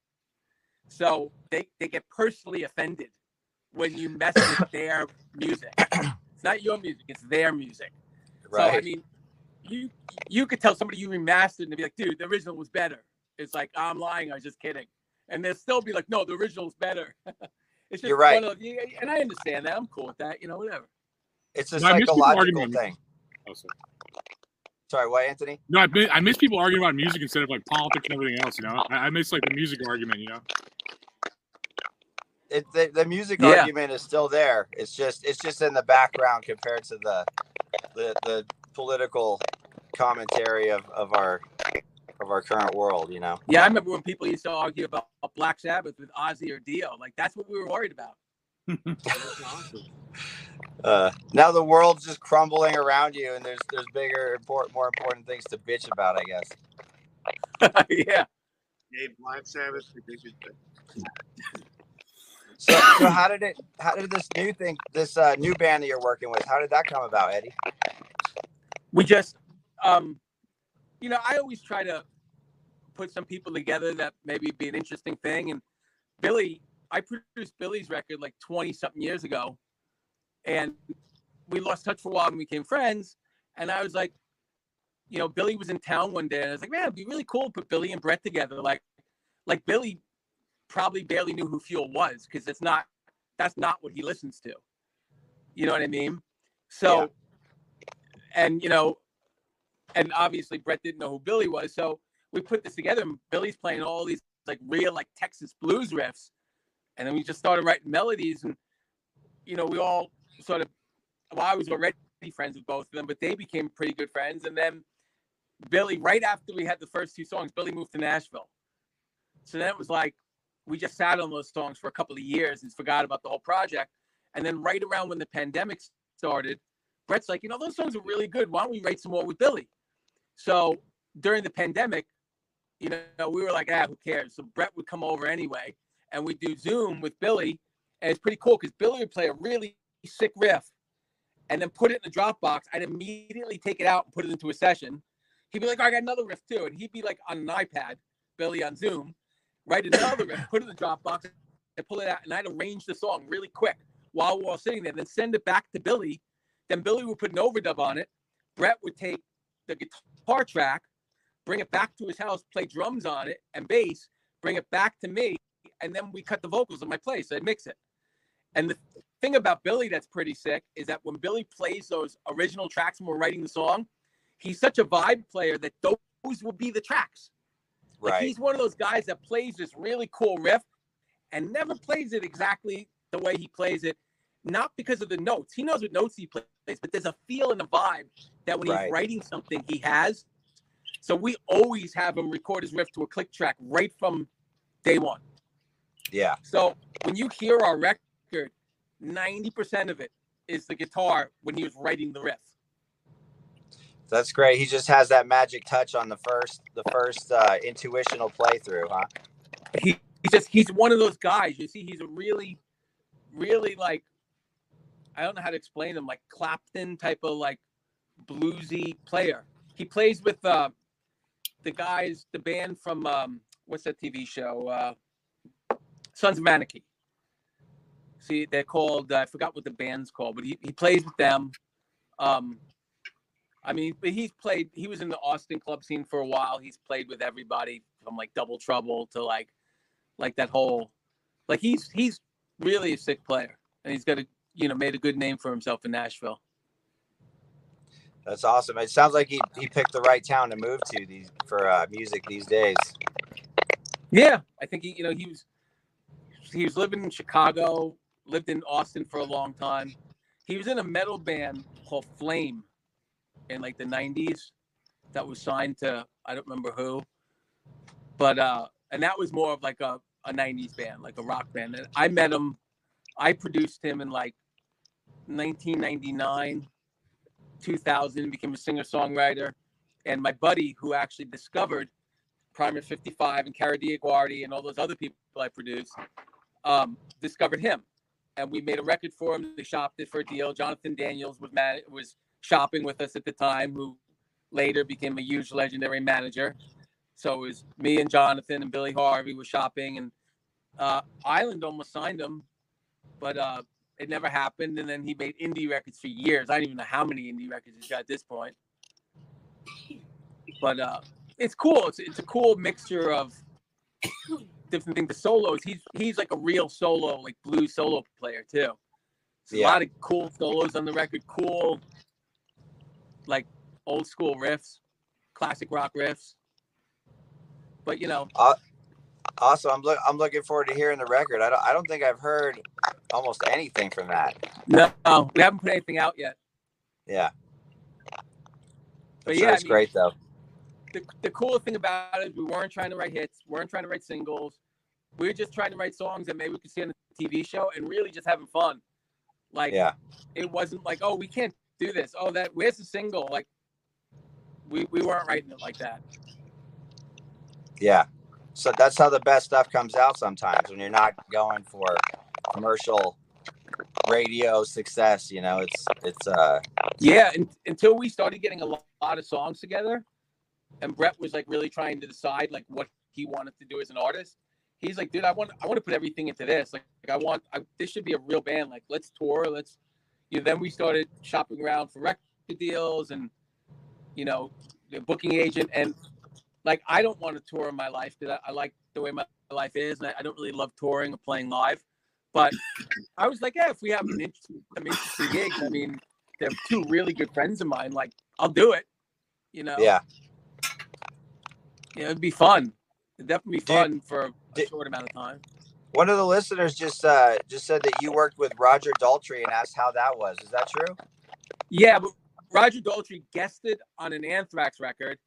[SPEAKER 4] So they, they get personally offended when you mess with their music. It's not your music, it's their music. So I mean, you you could tell somebody you remastered and they'd be like, dude, the original was better. It's like I'm lying. I was just kidding, and they'll still be like, no, the original's better. it's just
[SPEAKER 3] You're right.
[SPEAKER 4] One of, and I understand that. I'm cool with that. You know, whatever.
[SPEAKER 3] It's a
[SPEAKER 2] No, I miss
[SPEAKER 3] psychological thing.
[SPEAKER 2] Oh, sorry.
[SPEAKER 3] Sorry, what, Anthony?
[SPEAKER 2] No, I miss, I miss people arguing about music instead of like politics and everything else. You know, I, I miss like the music argument. You know,
[SPEAKER 3] It, the, the music
[SPEAKER 4] Yeah.
[SPEAKER 3] argument is still there. It's just it's just in the background compared to the the, the political commentary of, of our of our current world. You know.
[SPEAKER 4] Yeah, I remember when people used to argue about Black Sabbath with Ozzy or Dio. Like that's what we were worried about.
[SPEAKER 3] Uh, now the world's just crumbling around you, and there's there's bigger, important, more important things to bitch about. I guess.
[SPEAKER 4] yeah.
[SPEAKER 5] Hey, Black Sabbath predicted
[SPEAKER 3] So, so how did it? How did this new thing, this uh, new band that you're working with, how did that come about, Eddie?
[SPEAKER 4] we just um you know i always try to put some people together that maybe be an interesting thing and billy i produced billy's record like 20 something years ago and we lost touch for a while and we became friends and i was like you know billy was in town one day and i was like man it'd be really cool to put billy and brett together like like billy probably barely knew who fuel was because it's not that's not what he listens to you know what i mean so
[SPEAKER 3] Yeah.
[SPEAKER 4] and you know, and obviously Brett didn't know who Billy was, so we put this together. And Billy's playing all these like real like Texas blues riffs, and then we just started writing melodies, and you know, we all sort of. Well, I was already friends with both of them, but they became pretty good friends, and then Billy, right after we had the first two songs, Billy moved to Nashville, so then it was like we just sat on those songs for a couple of years and forgot about the whole project, and then right around when the pandemic started. Brett's like, you know, those songs are really good. Why don't we write some more with Billy? So during the pandemic, you know, we were like, ah, who cares? So Brett would come over anyway, and we'd do Zoom with Billy, and it's pretty cool because Billy would play a really sick riff, and then put it in the Dropbox. I'd immediately take it out and put it into a session. He'd be like, oh, I got another riff too, and he'd be like on an iPad, Billy on Zoom, write another put it in the Dropbox, and pull it out, and I'd arrange the song really quick while we're all sitting there, then send it back to Billy. Then Billy would put an overdub on it. Brett would take the guitar track, bring it back to his house, play drums on it and bass, bring it back to me, and then we cut the vocals in my place. I'd mix it. And the thing about Billy that's pretty sick is that when Billy plays those original tracks when we're writing the song, he's such a vibe player that those will be the tracks. Like he's one of those guys that plays this really cool riff and never plays it exactly the way he plays it, not because of the notes. He knows what notes he plays, but there's a feel and a vibe that when
[SPEAKER 3] Right.
[SPEAKER 4] he's writing something, he has. So we always have him record his riff to a click track right from day one.
[SPEAKER 3] Yeah.
[SPEAKER 4] So when you hear our record, 90% of it is the guitar when he was writing the riff.
[SPEAKER 3] That's great. He just has that magic touch on the first the first uh, intuitional playthrough, huh?
[SPEAKER 4] he he's just he's one of those guys. You see, he's a really, really like I don't know how to explain him, like Clapton type of like bluesy player. He plays with uh the guys, the band from um what's that TV show? Uh Sons of Anarchy. See, they're called I forgot what the band's called, but he, he plays with them. Um I mean, but he's played. He was in the Austin club scene for a while. He's played with everybody from like Double Trouble to like, like that whole, like he's he's really a sick player, and he's got a you know made a good name for himself in Nashville.
[SPEAKER 3] That's awesome. It sounds like he, he picked the right town to move to these for uh, music these days.
[SPEAKER 4] Yeah, I think he you know he was he was living in Chicago, lived in Austin for a long time. He was in a metal band called Flame in like the 90s that was signed to I don't remember who. But uh and that was more of like a, a 90s band, like a rock band. And I met him, I produced him in like 1999, 2000, became a singer-songwriter. And my buddy who actually discovered Primer 55 and Kara Dioguardi and all those other people I produced, um, discovered him. And we made a record for him. They shopped it for a deal. Jonathan Daniels was man- was shopping with us at the time, who later became a huge legendary manager. So it was me and Jonathan and Billy Harvey was shopping, and uh, Island almost signed him, but uh, it never happened. And then he made indie records for years. I don't even know how many indie records he's got at this point. but uh, it's cool. It's it's a cool mixture of different things. The solos. He's he's like a real solo, like blues solo player too.
[SPEAKER 3] Yeah.
[SPEAKER 4] A lot of cool solos on the record. Cool, like old school riffs, classic rock riffs. But you know,
[SPEAKER 3] Also, I'm look I'm looking forward to hearing the record. I don't I don't think I've heard almost anything from that.
[SPEAKER 4] no, we haven't put anything out yet.
[SPEAKER 3] Yeah.
[SPEAKER 4] But
[SPEAKER 3] I'm sure
[SPEAKER 4] yeah, I
[SPEAKER 3] it's
[SPEAKER 4] mean,
[SPEAKER 3] great though.
[SPEAKER 4] the, the cool thing about it, we weren't trying to write hits, We weren't trying to write singles. We were just trying to write songs that maybe we could see on the TV show and really just having fun. Like
[SPEAKER 3] Yeah.
[SPEAKER 4] it wasn't like, oh, we can't do this. Oh, that where's the single? Like we, we weren't writing it like that.
[SPEAKER 3] Yeah. So that's how the best stuff comes out sometimes when you're not going for commercial radio success, you know, it's it's uh
[SPEAKER 4] Yeah, and, until we started getting a lo- lot of songs together, and Brett was like really trying to decide like what he wanted to do as an artist. He's like, dude, I want I want to put everything into this. Like, like I want I, this should be a real band. Like, let's tour. Let's. You know, then we started shopping around for record deals and, you know, the booking agent and, like, I don't want to tour in my life because I, I like the way my life is, and I, I don't really love touring or playing live. But I was like, yeah, if we have an interesting, some interesting gigs, I mean, they're two really good friends of mine. Like, I'll do it. You know,
[SPEAKER 3] yeah.
[SPEAKER 4] know, it'd be fun. It'd definitely be fun for a
[SPEAKER 3] did-
[SPEAKER 4] short amount of time.
[SPEAKER 3] One of the listeners just uh just said that you worked with Roger Daltrey and asked how that was. Is that true?
[SPEAKER 4] Yeah, but Roger Daltrey guested on an Anthrax record,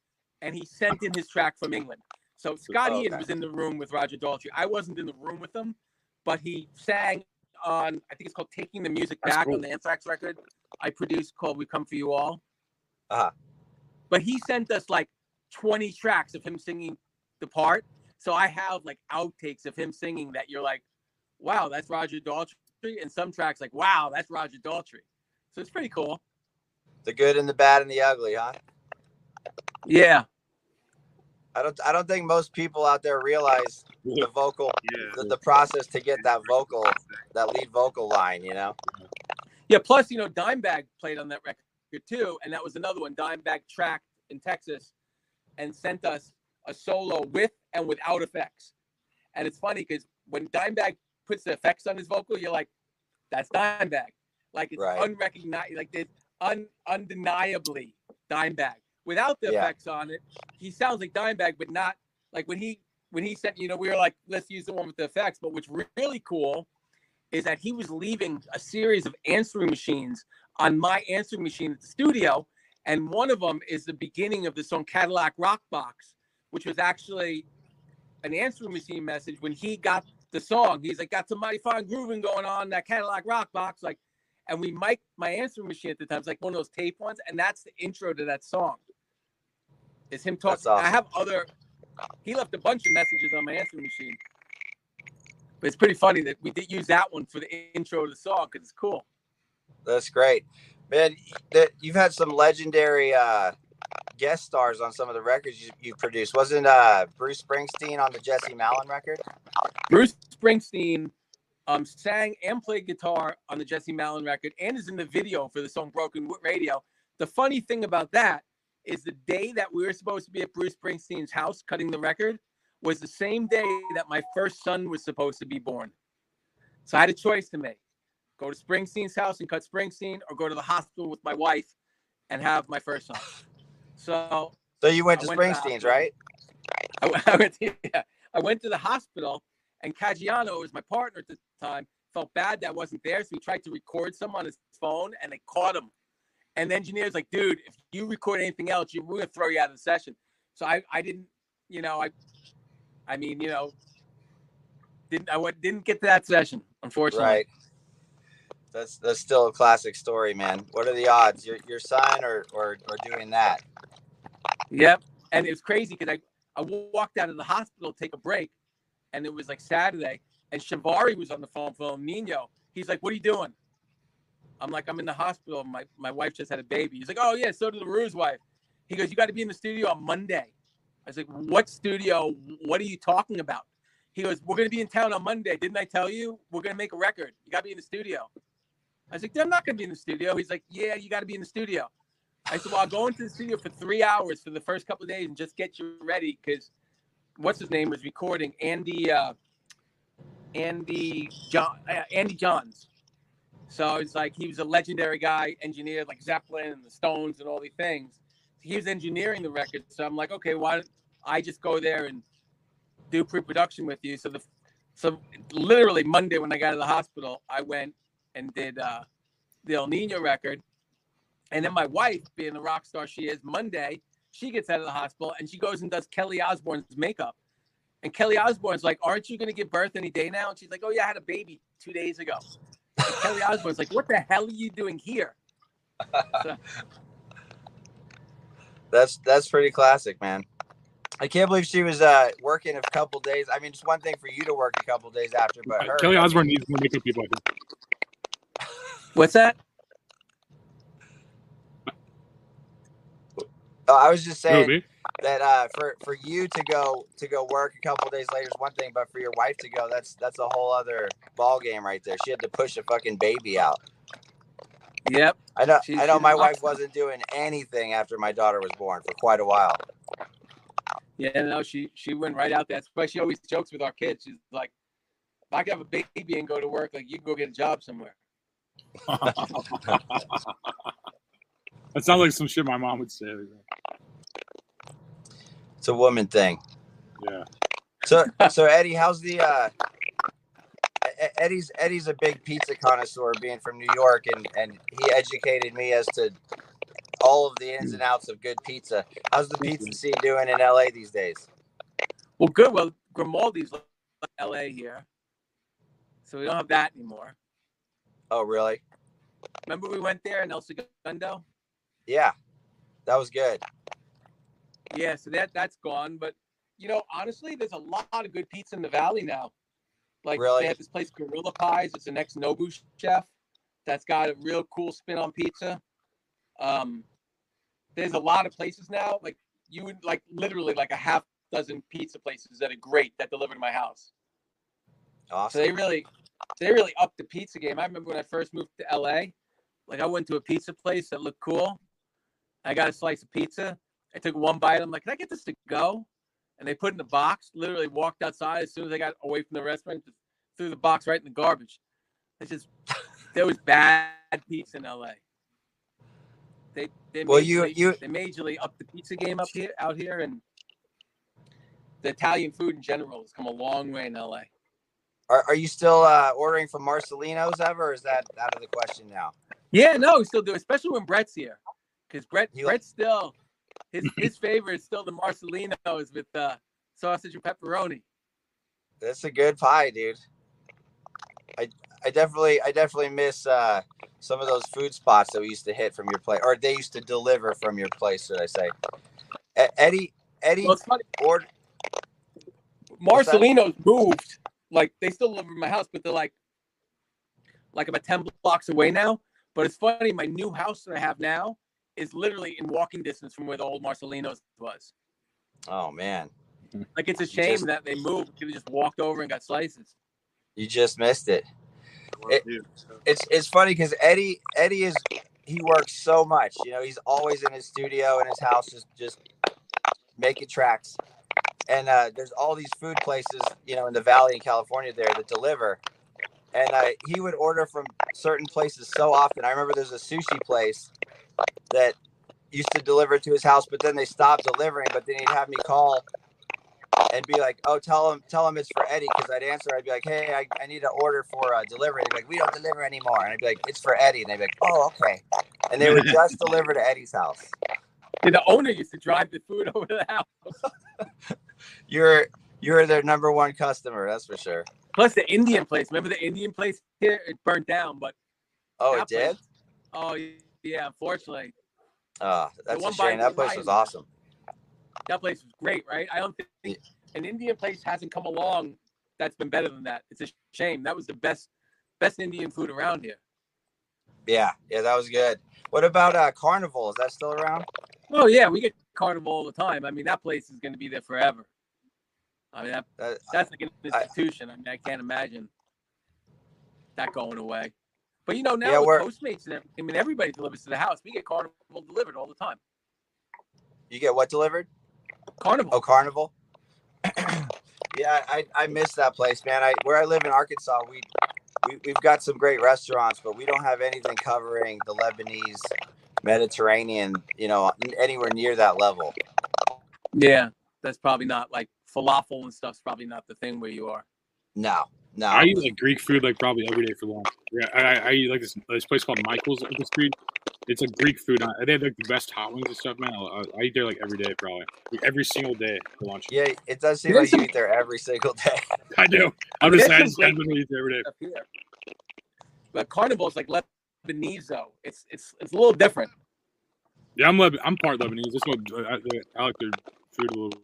[SPEAKER 4] and he sent in his track from England. So Scott
[SPEAKER 3] Oh,
[SPEAKER 4] Ian
[SPEAKER 3] okay.
[SPEAKER 4] was in the room with Roger Daltrey. I wasn't in the room with him, but he sang on I think it's called "Taking the Music
[SPEAKER 2] That's
[SPEAKER 4] Back"
[SPEAKER 2] cool.
[SPEAKER 4] on the Anthrax record I produced called "We Come for You All."
[SPEAKER 3] Uh-huh.
[SPEAKER 4] But he sent us like 20 tracks of him singing the part. So I have like outtakes of him singing that you're like, wow, that's Roger Daltrey. And some tracks like, wow, that's Roger Daltrey. So it's pretty cool.
[SPEAKER 3] The good and the bad and the ugly, huh?
[SPEAKER 4] Yeah.
[SPEAKER 3] I don't I don't think most people out there realize the vocal
[SPEAKER 5] Yeah.
[SPEAKER 3] the, the process to get that vocal that lead vocal line, you know?
[SPEAKER 4] Yeah. Plus, you know, Dimebag played on that record too. And that was another one. Dimebag tracked in Texas and sent us a solo with and without effects. And it's funny because when Dimebag puts the effects on his vocal, you're like, that's Dimebag. Like it's
[SPEAKER 3] Right.
[SPEAKER 4] unrecognized, like it's un, undeniably Dimebag. Without the
[SPEAKER 3] Yeah.
[SPEAKER 4] effects on it, he sounds like Dimebag, but not like when he when he sent. You know, we were like, let's use the one with the effects. But what's really cool is that he was leaving a series of answering machines on my answering machine at the studio, and one of them is the beginning of the song Cadillac Rock Box, which was actually an answering machine message when he got the song. He's like, got some mighty fine grooving going on that Cadillac Rock Box, like, and we mic'd my answering machine at the time. It's like one of those tape ones, and that's the intro to that song. Is him talking.
[SPEAKER 3] Awesome.
[SPEAKER 4] I have other. He left a bunch of messages on my answering machine. But it's pretty funny that we did use that one for the intro to the song because it's cool.
[SPEAKER 3] That's great. Man, that you've had some legendary uh guest stars on some of the records you, you've produced. Wasn't uh Bruce Springsteen on the Jesse Malin record?
[SPEAKER 4] Bruce Springsteen um, sang and played guitar on the Jesse Malin record and is in the video for the song Broken Radio. The funny thing about that is the day that we were supposed to be at Bruce Springsteen's house cutting the record was the same day that my first son was supposed to be born. So I had a choice to make go to Springsteen's house and cut Springsteen or go to the hospital with my wife and have my first son. So
[SPEAKER 3] So you went to
[SPEAKER 4] went
[SPEAKER 3] Springsteen's,
[SPEAKER 4] hospital.
[SPEAKER 3] right?
[SPEAKER 4] I, went- I went to, yeah, I went to the hospital, and Caggiano, who was my partner at the time, felt bad that I wasn't there, so he tried to record some on his phone, and they caught him. And the engineer's like, "Dude, if you record anything else, you, we're gonna throw you out of the session." So I, I didn't, you know, I, I mean, you know, didn't I went, didn't get to that session, unfortunately.
[SPEAKER 3] Right. That's that's still a classic story, man. What are the odds? Your your son or or, or doing that?
[SPEAKER 4] Yep. And it was crazy because I, I walked out of the hospital to take a break and it was like Saturday and Chavarri was on the phone for Nino. He's like, What are you doing? I'm like, I'm in the hospital. My my wife just had a baby. He's like, Oh yeah, so did LaRue's wife. He goes, You got to be in the studio on Monday. I was like, What studio? What are you talking about? He goes, We're gonna be in town on Monday. Didn't I tell you? We're gonna make a record. You gotta be in the studio. I was like, I'm not gonna be in the studio. He's like, Yeah, you gotta be in the studio. I said, well, I'll go into the studio for three hours for the first couple of days and just get you ready because what's his name was recording Andy uh, Andy John uh, Andy Johns. So it's like he was a legendary guy, engineered like Zeppelin and the Stones and all these things. He was engineering the record, so I'm like, okay, why don't I just go there and do pre-production with you? So the so literally Monday when I got to the hospital, I went and did uh, the Ill Nino record, and then my wife, being the rock star she is, Monday she gets out of the hospital and she goes and does Kelly Osbourne's makeup. And Kelly Osbourne's like, "Aren't you going to give birth any day now?" And she's like, "Oh yeah, I had a baby two days ago." And Kelly Osbourne's like, "What the hell are you doing here?" So,
[SPEAKER 3] That's that's pretty classic, man. I can't believe she was uh, working a couple days. I mean, it's one thing for you to work a couple days after, but her.
[SPEAKER 2] Kelly Osbourne needs more makeup people. I think.
[SPEAKER 4] What's that?
[SPEAKER 3] Oh, I was just saying
[SPEAKER 2] me?
[SPEAKER 3] that uh, for for you to go to go work a couple days later is one thing, but for your wife to go, that's that's a whole other ball game right there. She had to push a fucking baby out.
[SPEAKER 4] Yep.
[SPEAKER 3] I know.
[SPEAKER 4] She's-
[SPEAKER 3] I know. My wife
[SPEAKER 4] awesome.
[SPEAKER 3] wasn't doing anything after my daughter was born for quite a while.
[SPEAKER 4] Yeah, no, she she went right out there. That's why she always jokes with our kids. She's like, if I could have a baby and go to work, like you can go get a job somewhere.
[SPEAKER 2] that sounds like some shit my mom would say.
[SPEAKER 3] It's a woman thing.
[SPEAKER 2] Yeah.
[SPEAKER 3] So so Eddie, how's the uh Eddie's Eddie's a big pizza connoisseur being from New York and and he educated me as to all of the ins and outs of good pizza. How's the pizza scene doing in LA these days?
[SPEAKER 4] Well, good. Well, Grimaldi's LA here, so we don't have that anymore.
[SPEAKER 3] Oh really?
[SPEAKER 4] Remember we went there in El Segundo?
[SPEAKER 3] Yeah. That was good.
[SPEAKER 4] Yeah, so that that's gone. But you know, honestly, there's a lot of good pizza in the valley now. Like
[SPEAKER 3] Really?
[SPEAKER 4] they have this place Gorilla Pies. It's an ex Nobu chef that's got a real cool spin on pizza. Um, there's a lot of places now. Like you would like literally like a half dozen pizza places that are great that deliver to my house.
[SPEAKER 3] Awesome.
[SPEAKER 4] So they really, they really upped the pizza game. I remember when I first moved to LA, like I went to a pizza place that looked cool. I got a slice of pizza. I took one bite. I'm like, can I get this to go? And they put it in the box. Literally walked outside as soon as I got away from the restaurant, just threw the box right in the garbage. It's just there was bad pizza in LA. They they
[SPEAKER 3] Well, you- you-
[SPEAKER 4] they majorly upped the pizza game up here out here and the Italian food in general has come a long way in LA.
[SPEAKER 3] Are, are you still uh, ordering from Marcelino's ever or is that out of the question now?
[SPEAKER 4] Yeah, no, we still do, especially when Brett's here, because Brett
[SPEAKER 3] li-
[SPEAKER 4] Brett's still his his favorite is still the Marcelino's with uh, sausage and pepperoni.
[SPEAKER 3] That's a good pie, dude. I I definitely I definitely miss uh, some of those food spots that we used to hit from your place, or they used to deliver from your place. Should I say? Eddie Eddie
[SPEAKER 4] Well,
[SPEAKER 3] ordered.
[SPEAKER 4] Marcelino's moved, like they still live in my house, but they're like like about ten blocks away now. But it's funny, my new house that I have now is literally in walking distance from where the old Marcelino's was.
[SPEAKER 3] Oh man,
[SPEAKER 4] Like it's a shame
[SPEAKER 3] Just-
[SPEAKER 4] that they moved. Could have just walked over and got slices.
[SPEAKER 3] you just missed it. It- It's it's funny because Eddie Eddie is he works so much. You know, he's always in his studio in his house, just just making tracks. And uh, there's all these food places, you know, in the valley in California there that deliver. And uh, he would order from certain places so often. I remember there's a sushi place that used to deliver to his house, but then they stopped delivering. But then he'd have me call and be like, "Oh, tell him, tell him it's for Eddie." Because I'd answer, I'd be like, "Hey, I, I need an order for uh, delivery." They'd be like, "We don't deliver anymore," and I'd be like, "It's for Eddie," and they'd be like, "Oh, okay." And they would just deliver to Eddie's house.
[SPEAKER 4] And the owner used to drive the food over to the house.
[SPEAKER 3] You're you're their number one customer, that's for sure.
[SPEAKER 4] Plus the Indian place. Remember the Indian place here? It burnt down, but
[SPEAKER 3] Oh, it did.
[SPEAKER 4] place- oh yeah, unfortunately.
[SPEAKER 3] Oh, that's a shame. That place was awesome.
[SPEAKER 4] That place was great, right? I don't think an Indian place hasn't come along that's been better than that. It's a shame. That was the best best Indian food around here.
[SPEAKER 3] Yeah, yeah, that was good. What about uh, Carnival? Is that still around?
[SPEAKER 4] Oh yeah, we get carnival all the time. I mean, that place is going to be there forever. I mean, that,
[SPEAKER 3] That,
[SPEAKER 4] that's like an institution. I mean, I can't imagine that going away. But you know now
[SPEAKER 3] Yeah,
[SPEAKER 4] with Postmates and I mean everybody delivers to the house. We get Carnival delivered all the time.
[SPEAKER 3] You get what delivered?
[SPEAKER 4] Carnival.
[SPEAKER 3] Oh, Carnival. yeah, I, I miss that place, man. I where I live in Arkansas, we, we we've got some great restaurants, but we don't have anything covering the Lebanese, Mediterranean, you know, anywhere near that level.
[SPEAKER 4] Yeah, that's probably not like falafel and stuff's probably not the thing where you are.
[SPEAKER 3] No, no.
[SPEAKER 2] I eat like Greek food like probably every day for lunch. Yeah, I, I, I eat like this this place called Michael's up the street. It's like Greek food. Uh, They have like the best hot wings and stuff, man. I, I eat there like every day, probably like, every single day for lunch.
[SPEAKER 3] yeah, it does seem
[SPEAKER 4] There's
[SPEAKER 3] like you eat there every single day.
[SPEAKER 2] I do. I'm just
[SPEAKER 4] There's
[SPEAKER 2] saying, I
[SPEAKER 4] some
[SPEAKER 2] just
[SPEAKER 4] great-
[SPEAKER 2] genuinely eat there every day.
[SPEAKER 4] Up. But Carnival is like Lebanese though. It's it's it's a little different.
[SPEAKER 2] Yeah, I'm Leb- I'm part Lebanese. That's what I, I like their food a little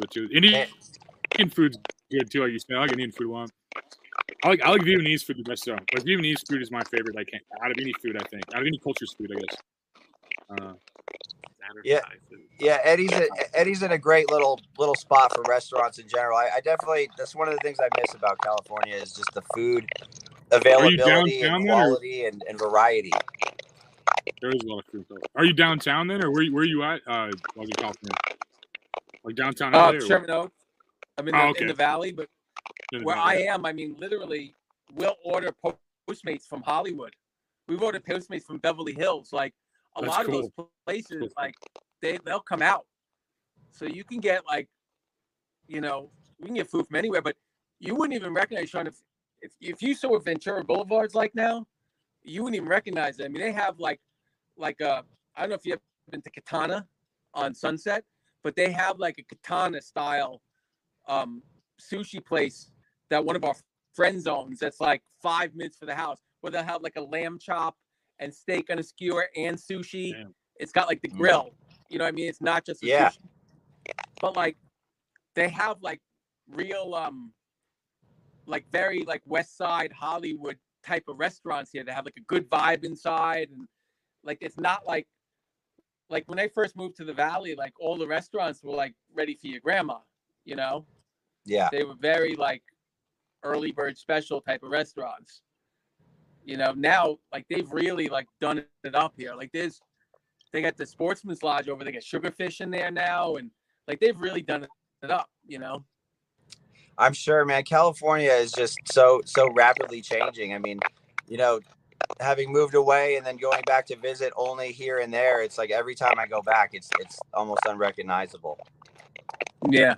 [SPEAKER 2] bit too. Indian, Indian food's good too, like you said. I like Indian food a lot. I like I like Vietnamese food the best though. Like Vietnamese food is my favorite. Like out of any food, I think out of any culture's food, I guess. Uh,
[SPEAKER 3] Yeah. Yeah, Eddie's a, Eddie's in a great little little spot for restaurants in general. I, I definitely that's one of the things I miss about California is just the food availability
[SPEAKER 2] downtown
[SPEAKER 3] and quality and, and variety.
[SPEAKER 2] there is a lot of food though. Are you downtown then, or where where are you at? Uh, California, like downtown LA.
[SPEAKER 4] Uh,
[SPEAKER 2] or
[SPEAKER 4] Sherman Oaks. I'm in
[SPEAKER 2] Oh,
[SPEAKER 4] the,
[SPEAKER 2] okay.
[SPEAKER 4] in the valley, but where I am, I mean, literally, we'll order Postmates from Hollywood. We've ordered Postmates from Beverly Hills. Like a
[SPEAKER 2] That's
[SPEAKER 4] lot of those places,
[SPEAKER 2] Cool.
[SPEAKER 4] like they they'll come out, so you can get like, you know, we can get food from anywhere, but you wouldn't even recognize Sean if if, if you saw what Ventura Boulevard's like now, you wouldn't even recognize it. I mean, they have like like uh I don't know if you've been to Katana on Sunset, but they have like a Katana style um sushi place that one of our friends owns that's like five minutes for the house where they'll have like a lamb chop and steak on a skewer and sushi.
[SPEAKER 2] Damn.
[SPEAKER 4] It's got like the
[SPEAKER 3] Mm.
[SPEAKER 4] grill. You know what I mean? It's not just a
[SPEAKER 3] Yeah.
[SPEAKER 4] sushi. But like they have like real um like very like West Side Hollywood type of restaurants here. They have like a good vibe inside and like it's not like like when I first moved to the valley, like all the restaurants were like ready for your grandma, you know?
[SPEAKER 3] Yeah.
[SPEAKER 4] they were very like early bird special type of restaurants. You know, now like they've really like done it up here. Like there's they got the sportsman's lodge over, they got sugarfish in there now, and like they've really done it up, you know.
[SPEAKER 3] I'm sure, man. California is just so so rapidly changing. I mean, you know, having moved away and then going back to visit only here and there, it's like every time I go back, it's it's almost unrecognizable.
[SPEAKER 4] Yeah.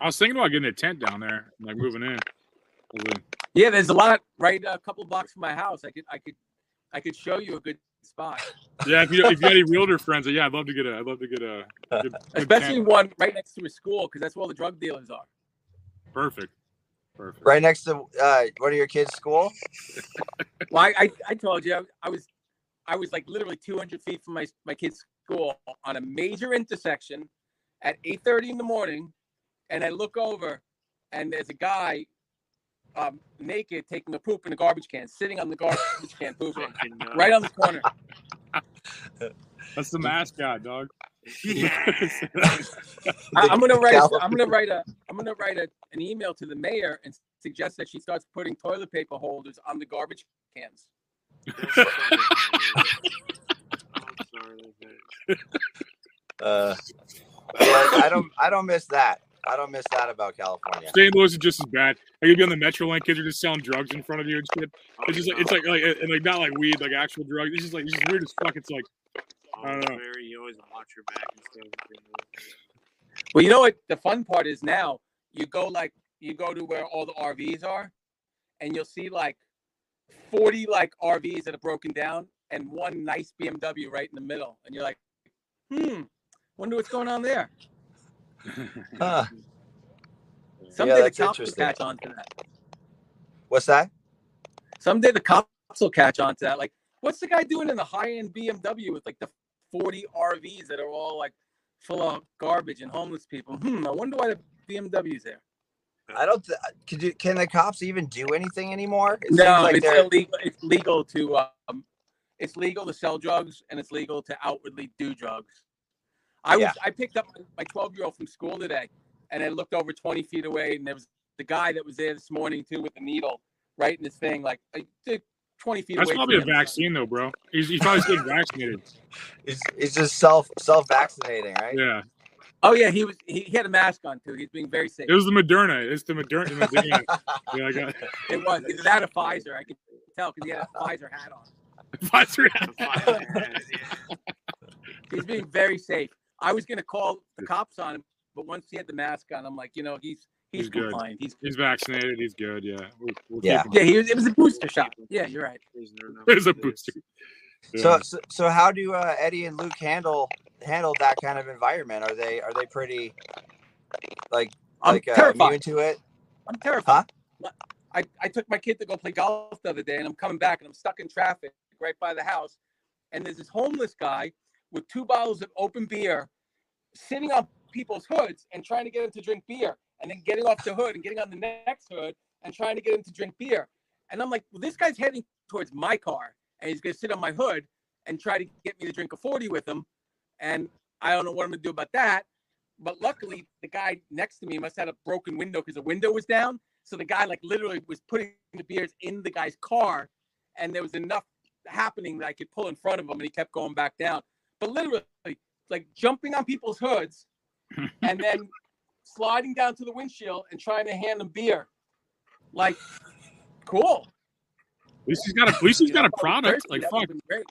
[SPEAKER 2] I was thinking about getting a tent down there, like moving in.
[SPEAKER 4] Yeah, there's a lot right a couple blocks from my house. I could I could I could show you a good spot.
[SPEAKER 2] Yeah, if you if you had any realtor friends, yeah, I'd love to get a, I'd love to get a, good, good
[SPEAKER 4] Especially
[SPEAKER 2] tent.
[SPEAKER 4] one right next to a school, because that's where all the drug dealers are.
[SPEAKER 2] perfect, perfect.
[SPEAKER 3] Right next to uh, one of your kids' school.
[SPEAKER 4] Well, I, I, I told you I was I was like literally 200 feet from my my kid's school on a major intersection at 8:30 in the morning, and I look over, and there's a guy um, naked taking a poop in a garbage can, sitting on the garbage can pooping right on the corner.
[SPEAKER 2] That's the mascot, dog.
[SPEAKER 4] I, I'm gonna write. A, I'm gonna write a. I'm gonna write a, an email to the mayor and suggest that she starts putting toilet paper holders on the garbage cans.
[SPEAKER 5] I'm sorry, but-
[SPEAKER 3] Uh, I don't I don't miss that. I don't miss that about California.
[SPEAKER 2] St. Louis is just as bad. Like you'll be on the Metro line, kids are just selling drugs in front of you and shit. It's just like it's like like and like not like weed, like actual drugs. It's just like it's just weird as fuck. It's like I.
[SPEAKER 5] Very, you always watch your back and stuff.
[SPEAKER 4] Well, you know what? The fun part is now you go like you go to where all the RVs are, and you'll see like forty like RVs that are broken down, and one nice BMW right in the middle, and you're like, hmm, wonder what's going on there.
[SPEAKER 3] Huh.
[SPEAKER 4] Someday the cops will catch on to that.
[SPEAKER 3] What's that?
[SPEAKER 4] Someday the cops will catch on to that. Like, what's the guy doing in the high end BMW with like the forty RVs that are all like full of garbage and homeless people? Hmm, I wonder why the BMW's there.
[SPEAKER 3] I don't. Th- could you, can the cops even do anything anymore? It
[SPEAKER 4] No,
[SPEAKER 3] like
[SPEAKER 4] it's
[SPEAKER 3] they're-
[SPEAKER 4] illegal. It's legal to um, it's legal to sell drugs and it's legal to outwardly do drugs. I was I picked up my 12 year old from school today, and I looked over 20 feet away, and there was the guy that was there this morning too with the needle right in his thing. Like, like, dude, 20 feet
[SPEAKER 2] That's
[SPEAKER 4] away.
[SPEAKER 2] probably a
[SPEAKER 4] him.
[SPEAKER 2] vaccine though, bro. He's, he's probably getting vaccinated.
[SPEAKER 3] He's, he's just self self vaccinating, right?
[SPEAKER 2] Yeah,
[SPEAKER 4] Oh yeah, he was. He, he had a mask on too. He's being very safe.
[SPEAKER 2] it was the Moderna. It's the Moderna. Moderna. yeah, I got
[SPEAKER 4] It was either that a Pfizer. I can tell because he had a Pfizer hat on.
[SPEAKER 2] Pfizer. hat.
[SPEAKER 4] He's being very safe. I was gonna call the cops on him, but once he had the mask on, I'm like, you know, he's he's,
[SPEAKER 2] He's good.
[SPEAKER 4] compliant. He's
[SPEAKER 2] He's vaccinated. He's good. Yeah. We'll, we'll
[SPEAKER 3] Yeah.
[SPEAKER 4] yeah. He was. It was a booster shot. Yeah, you're right.
[SPEAKER 2] There's a booster.
[SPEAKER 3] So,
[SPEAKER 2] Yeah.
[SPEAKER 3] so so how do uh, Eddie and Luke handle handle that kind of environment? Are they are they pretty like
[SPEAKER 4] I'm
[SPEAKER 3] like uh,
[SPEAKER 4] terrified.
[SPEAKER 3] immune to it?
[SPEAKER 4] I'm terrified. I, I took my kid to go play golf the other day and I'm coming back and I'm stuck in traffic right by the house. And there's this homeless guy with two bottles of open beer sitting on people's hoods and trying to get them to drink beer and then getting off the hood and getting on the next hood and trying to get him to drink beer. And I'm like, well, this guy's heading towards my car and he's going to sit on my hood and try to get me to drink a 40 with him. And I don't know what I'm going to do about that. But luckily, the guy next to me must have had a broken window because the window was down. So the guy like literally was putting the beers in the guy's car, and there was enough happening that I could pull in front of him, and he kept going back down. But literally, like jumping on people's hoods, and then sliding down to the windshield and trying to hand them beer. Like, cool.
[SPEAKER 2] At least he's got a. At least he's got a
[SPEAKER 4] If I was
[SPEAKER 2] product. Like
[SPEAKER 4] that
[SPEAKER 2] fuck.
[SPEAKER 4] great.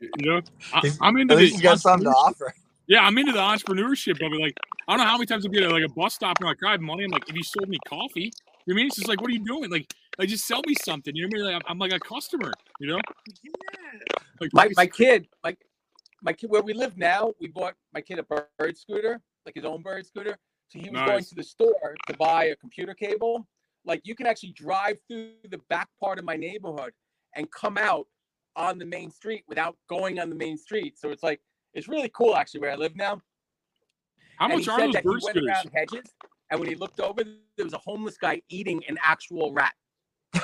[SPEAKER 2] You know, I, I'm into
[SPEAKER 3] At least
[SPEAKER 2] the
[SPEAKER 3] he's got something to
[SPEAKER 2] entrepreneurship.
[SPEAKER 3] offer.
[SPEAKER 2] Yeah, I'm into the entrepreneurship of it. Like, I don't know how many times I've been at like a bus stop and like, I have money. I'm like, if you sold me coffee, you know what I mean? It's just like, what are you doing? Like, like just sell me something. You know what I mean? Like, I'm, I'm like a customer. You know? Like,
[SPEAKER 4] My my kid, like my kid, where we live now, we bought my kid a bird scooter, like his own bird scooter. So he was going to the store to buy a computer cable. Like you can actually drive through the back part of my neighborhood and come out on the main street without going on the main street. So it's like it's really cool actually where I live now.
[SPEAKER 2] how
[SPEAKER 4] and
[SPEAKER 2] much are those bird
[SPEAKER 4] went
[SPEAKER 2] scooters?
[SPEAKER 4] around hedges, and when he looked over, there was a homeless guy eating an actual rat.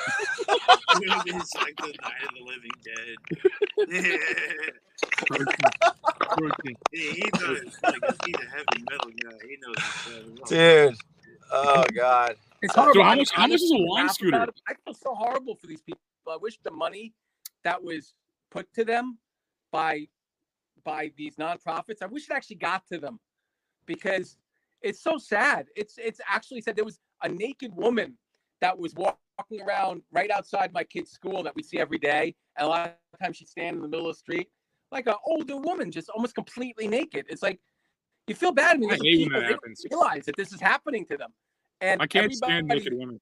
[SPEAKER 5] it's like the night of the living dead.
[SPEAKER 2] Protein.
[SPEAKER 5] Yeah, he knows. Like, he's a heavy metal guy. He knows.
[SPEAKER 3] Dude. Oh god.
[SPEAKER 4] It's horrible.
[SPEAKER 2] how much- how much is a
[SPEAKER 4] honestly,
[SPEAKER 2] wine scooter?
[SPEAKER 4] I feel so horrible for these people. I wish the money that was put to them by by these nonprofits, I wish it actually got to them because it's so sad. It's it's actually said there was a naked woman that was walking around right outside my kid's school that we see every day, and a lot of times she'd stand in the middle of the street like an older woman, just almost completely naked. It's like you feel bad. I mean,
[SPEAKER 2] I
[SPEAKER 4] these
[SPEAKER 2] hate when
[SPEAKER 4] people
[SPEAKER 2] that happens.
[SPEAKER 4] don't realize that this is happening to them. And
[SPEAKER 2] I can't stand naked women.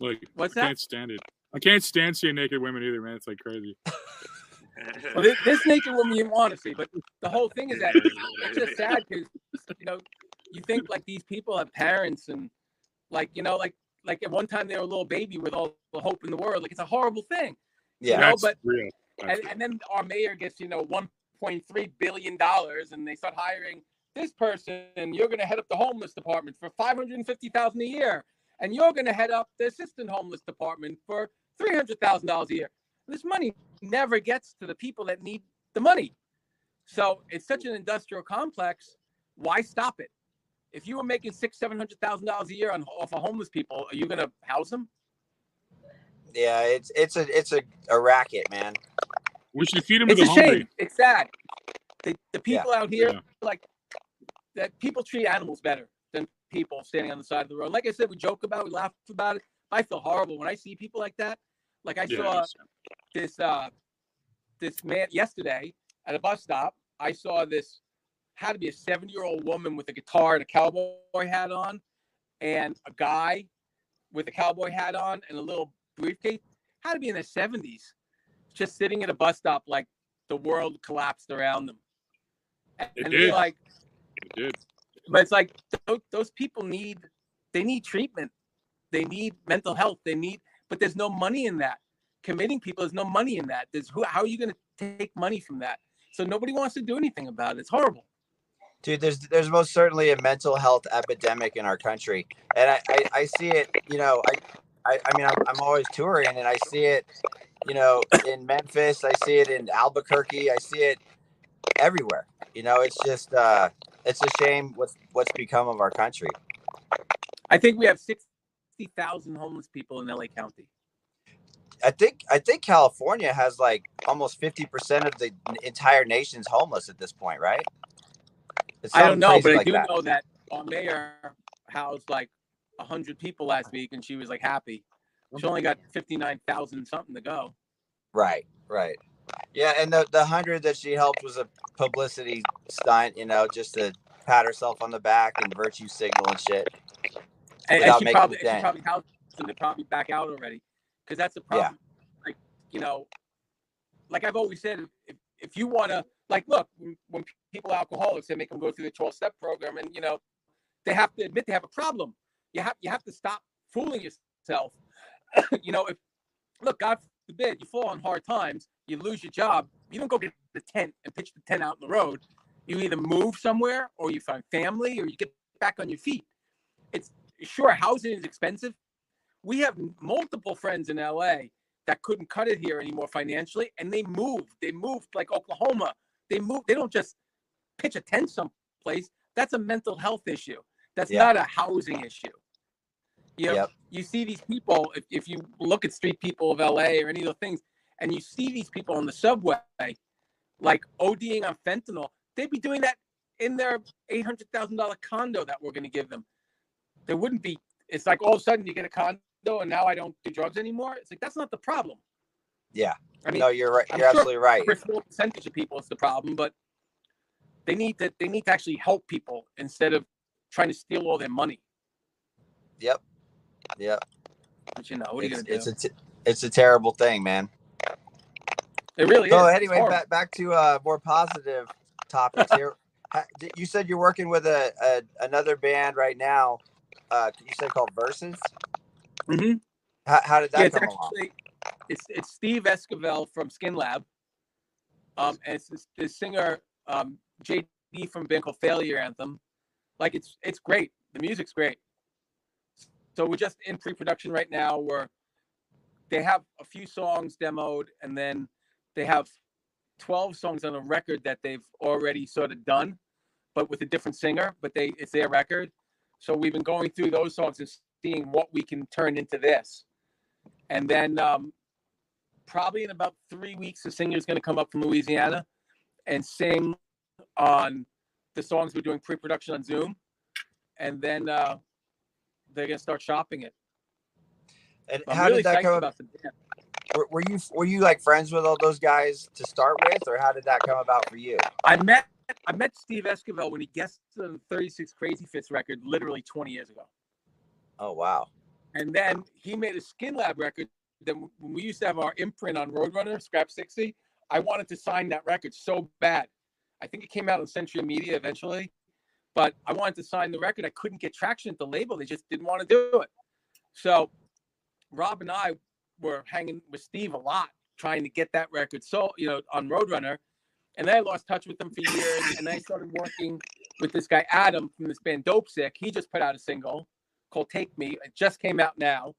[SPEAKER 2] Like,
[SPEAKER 4] What's
[SPEAKER 2] I
[SPEAKER 4] that?
[SPEAKER 2] can't stand it. I can't stand seeing naked women either, man. It's like crazy.
[SPEAKER 4] Well, this, this naked woman you want to see, but the whole thing is that it's just sad because you know you think like these people have parents and like you know like like at one time they were a little baby with all the hope in the world. Like it's a horrible thing,
[SPEAKER 3] Yeah.
[SPEAKER 4] know,
[SPEAKER 2] That's
[SPEAKER 4] but-
[SPEAKER 2] real.
[SPEAKER 4] And, and then our mayor gets you know 1.3 billion dollars, and they start hiring this person, and you're going to head up the homeless department for 550,000 a year, and you're going to head up the assistant homeless department for 300,000 dollars a year. This money never gets to the people that need the money. So it's such an industrial complex. Why stop it? If you were making six, seven hundred thousand dollars a year on off of homeless people, are you going to house them?
[SPEAKER 3] Yeah, it's it's a it's a, a racket, man.
[SPEAKER 2] we should feed them to
[SPEAKER 4] It's
[SPEAKER 2] the
[SPEAKER 4] a
[SPEAKER 2] hungry.
[SPEAKER 4] shame. It's sad. The, the people out here,
[SPEAKER 2] Yeah.
[SPEAKER 4] like that, people treat animals better than people standing on the side of the road. Like I said, we joke about, it, we laugh about it. I feel horrible when I see people like that. Like I
[SPEAKER 2] Yeah,
[SPEAKER 4] saw this uh this man yesterday at a bus stop. I saw this had to be a 70 year old woman with a guitar and a cowboy hat on, and a guy with a cowboy hat on and a little briefcase. Had to be in their 70s, just sitting at a bus stop like the world collapsed around them. And,
[SPEAKER 2] It did.
[SPEAKER 4] like,
[SPEAKER 2] It did.
[SPEAKER 4] but it's like those, those people need they need treatment they need mental health they need but there's no money in that committing people there's no money in that there's who how are you going to take money from that so nobody wants to do anything about it it's horrible
[SPEAKER 3] Dude, there's there's most certainly a mental health epidemic in our country, and I, I, I see it. You know, I I, I mean, I'm, I'm always touring, and I see it. You know, in Memphis, I see it in Albuquerque, I see it everywhere. You know, it's just uh, it's a shame what's what's become of our country.
[SPEAKER 4] i think we have 60000 homeless people in la county
[SPEAKER 3] I think I think California has like almost fifty percent of the entire nation's homeless at this point, right?
[SPEAKER 4] I don't know, but I do
[SPEAKER 3] that.
[SPEAKER 4] know that our mayor housed like hundred people last week, and she was like happy. Oh she only got fifty nine thousand something to go.
[SPEAKER 3] Right, right. Yeah, and the the hundred that she helped was a publicity stunt, you know, just to pat herself on the back and virtue signal and shit.
[SPEAKER 4] And, and she probably and she probably housed them. They probably back out already because that's the problem. Yeah. Like you know, like I've always said, if, if you want to, like, look, when, people are alcoholics, they make them go through the twelve step program, and you know, they have to admit they have a problem. You have you have to stop fooling yourself. you know, if look, God forbid, you fall on hard times, you lose your job, you don't go get the tent and pitch the tent out in the road. You either move somewhere, or you find family, or you get back on your feet. It's sure housing is expensive. We have multiple friends in LA that couldn't cut it here anymore financially, and they moved. They moved like Oklahoma. They move. They don't just pitch a tent someplace. That's a mental health issue. That's
[SPEAKER 3] Yeah.
[SPEAKER 4] not a housing issue. You know,
[SPEAKER 3] Yep.
[SPEAKER 4] you see these people. If, if you look at street people of LA or any of those things, and you see these people on the subway, like ODing on fentanyl, they'd be doing that in their eight hundred thousand dollar condo that we're going to give them. There wouldn't be. It's like all of a sudden you get a condo and now I don't do drugs anymore. It's like that's not the problem.
[SPEAKER 3] Yeah.
[SPEAKER 4] I mean,
[SPEAKER 3] no, you're right.
[SPEAKER 4] I'm
[SPEAKER 3] You're
[SPEAKER 4] sure
[SPEAKER 3] absolutely right.
[SPEAKER 4] for a small percentage of people it's the problem, but they need to they need to actually help people instead of trying to steal all their money.
[SPEAKER 3] Yep. Yep.
[SPEAKER 4] But you know, what are you
[SPEAKER 3] It's,
[SPEAKER 4] gonna do?
[SPEAKER 3] it's a t- it's a terrible thing, man.
[SPEAKER 4] it really
[SPEAKER 3] So
[SPEAKER 4] is. It's
[SPEAKER 3] anyway, back back to uh more positive topics here. You said you're working with a, a another band right now. Uh, you said called Versus.
[SPEAKER 4] Mhm.
[SPEAKER 3] How, how did that
[SPEAKER 4] yeah, it's
[SPEAKER 3] come along?
[SPEAKER 4] It's it's Steve Esquivel from Skin Lab. Um, and it's this, this singer um, JD from band Failure Anthem. Like it's it's great. The music's great. So we're just in pre-production right now. Where they have a few songs demoed, and then they have twelve songs on a record that they've already sort of done, but with a different singer. But they it's their record. So we've been going through those songs and seeing what we can turn into this and then um, probably in about three weeks, the is going to come up from Louisiana and sing on the songs we're doing pre-production on Zoom, and then uh, they're going to start shopping it.
[SPEAKER 3] And
[SPEAKER 4] I'm
[SPEAKER 3] how
[SPEAKER 4] really
[SPEAKER 3] did that come?
[SPEAKER 4] about.
[SPEAKER 3] Were, were you were you like friends with all those guys to start with, or how did that come about for you?
[SPEAKER 4] I met I met Steve Esquivel when he guested on the 36 Crazyfists record literally 20 years ago.
[SPEAKER 3] Oh wow.
[SPEAKER 4] And then he made a Skin Lab record. Then when we used to have our imprint on Roadrunner, Scrap 60, I wanted to sign that record so bad. I think it came out on Century Media eventually, but I wanted to sign the record. I couldn't get traction at the label. They just didn't want to do it. So Rob and I were hanging with Steve a lot, trying to get that record so you know on Roadrunner. And then I lost touch with them for years. And I started working with this guy Adam from this band Dope Sick. He just put out a single called Take Me. It just came out now.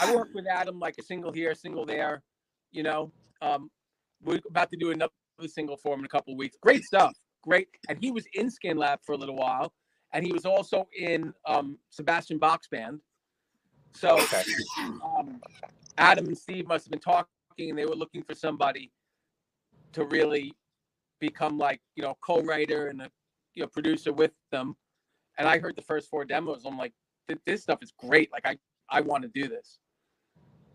[SPEAKER 4] I work with Adam like a single here, a single there. You know, um, we're about to do another single for him in a couple of weeks. Great stuff. Great. And he was in Skin Lab for a little while. And he was also in um, Sebastian Bach's band. So
[SPEAKER 3] Okay.
[SPEAKER 4] um, Adam and Steve must have been talking and they were looking for somebody to really become like, you know, co-writer and a you know producer with them. And I heard the first four demos. I'm like, "Th- this stuff is great. Like I I want to do this.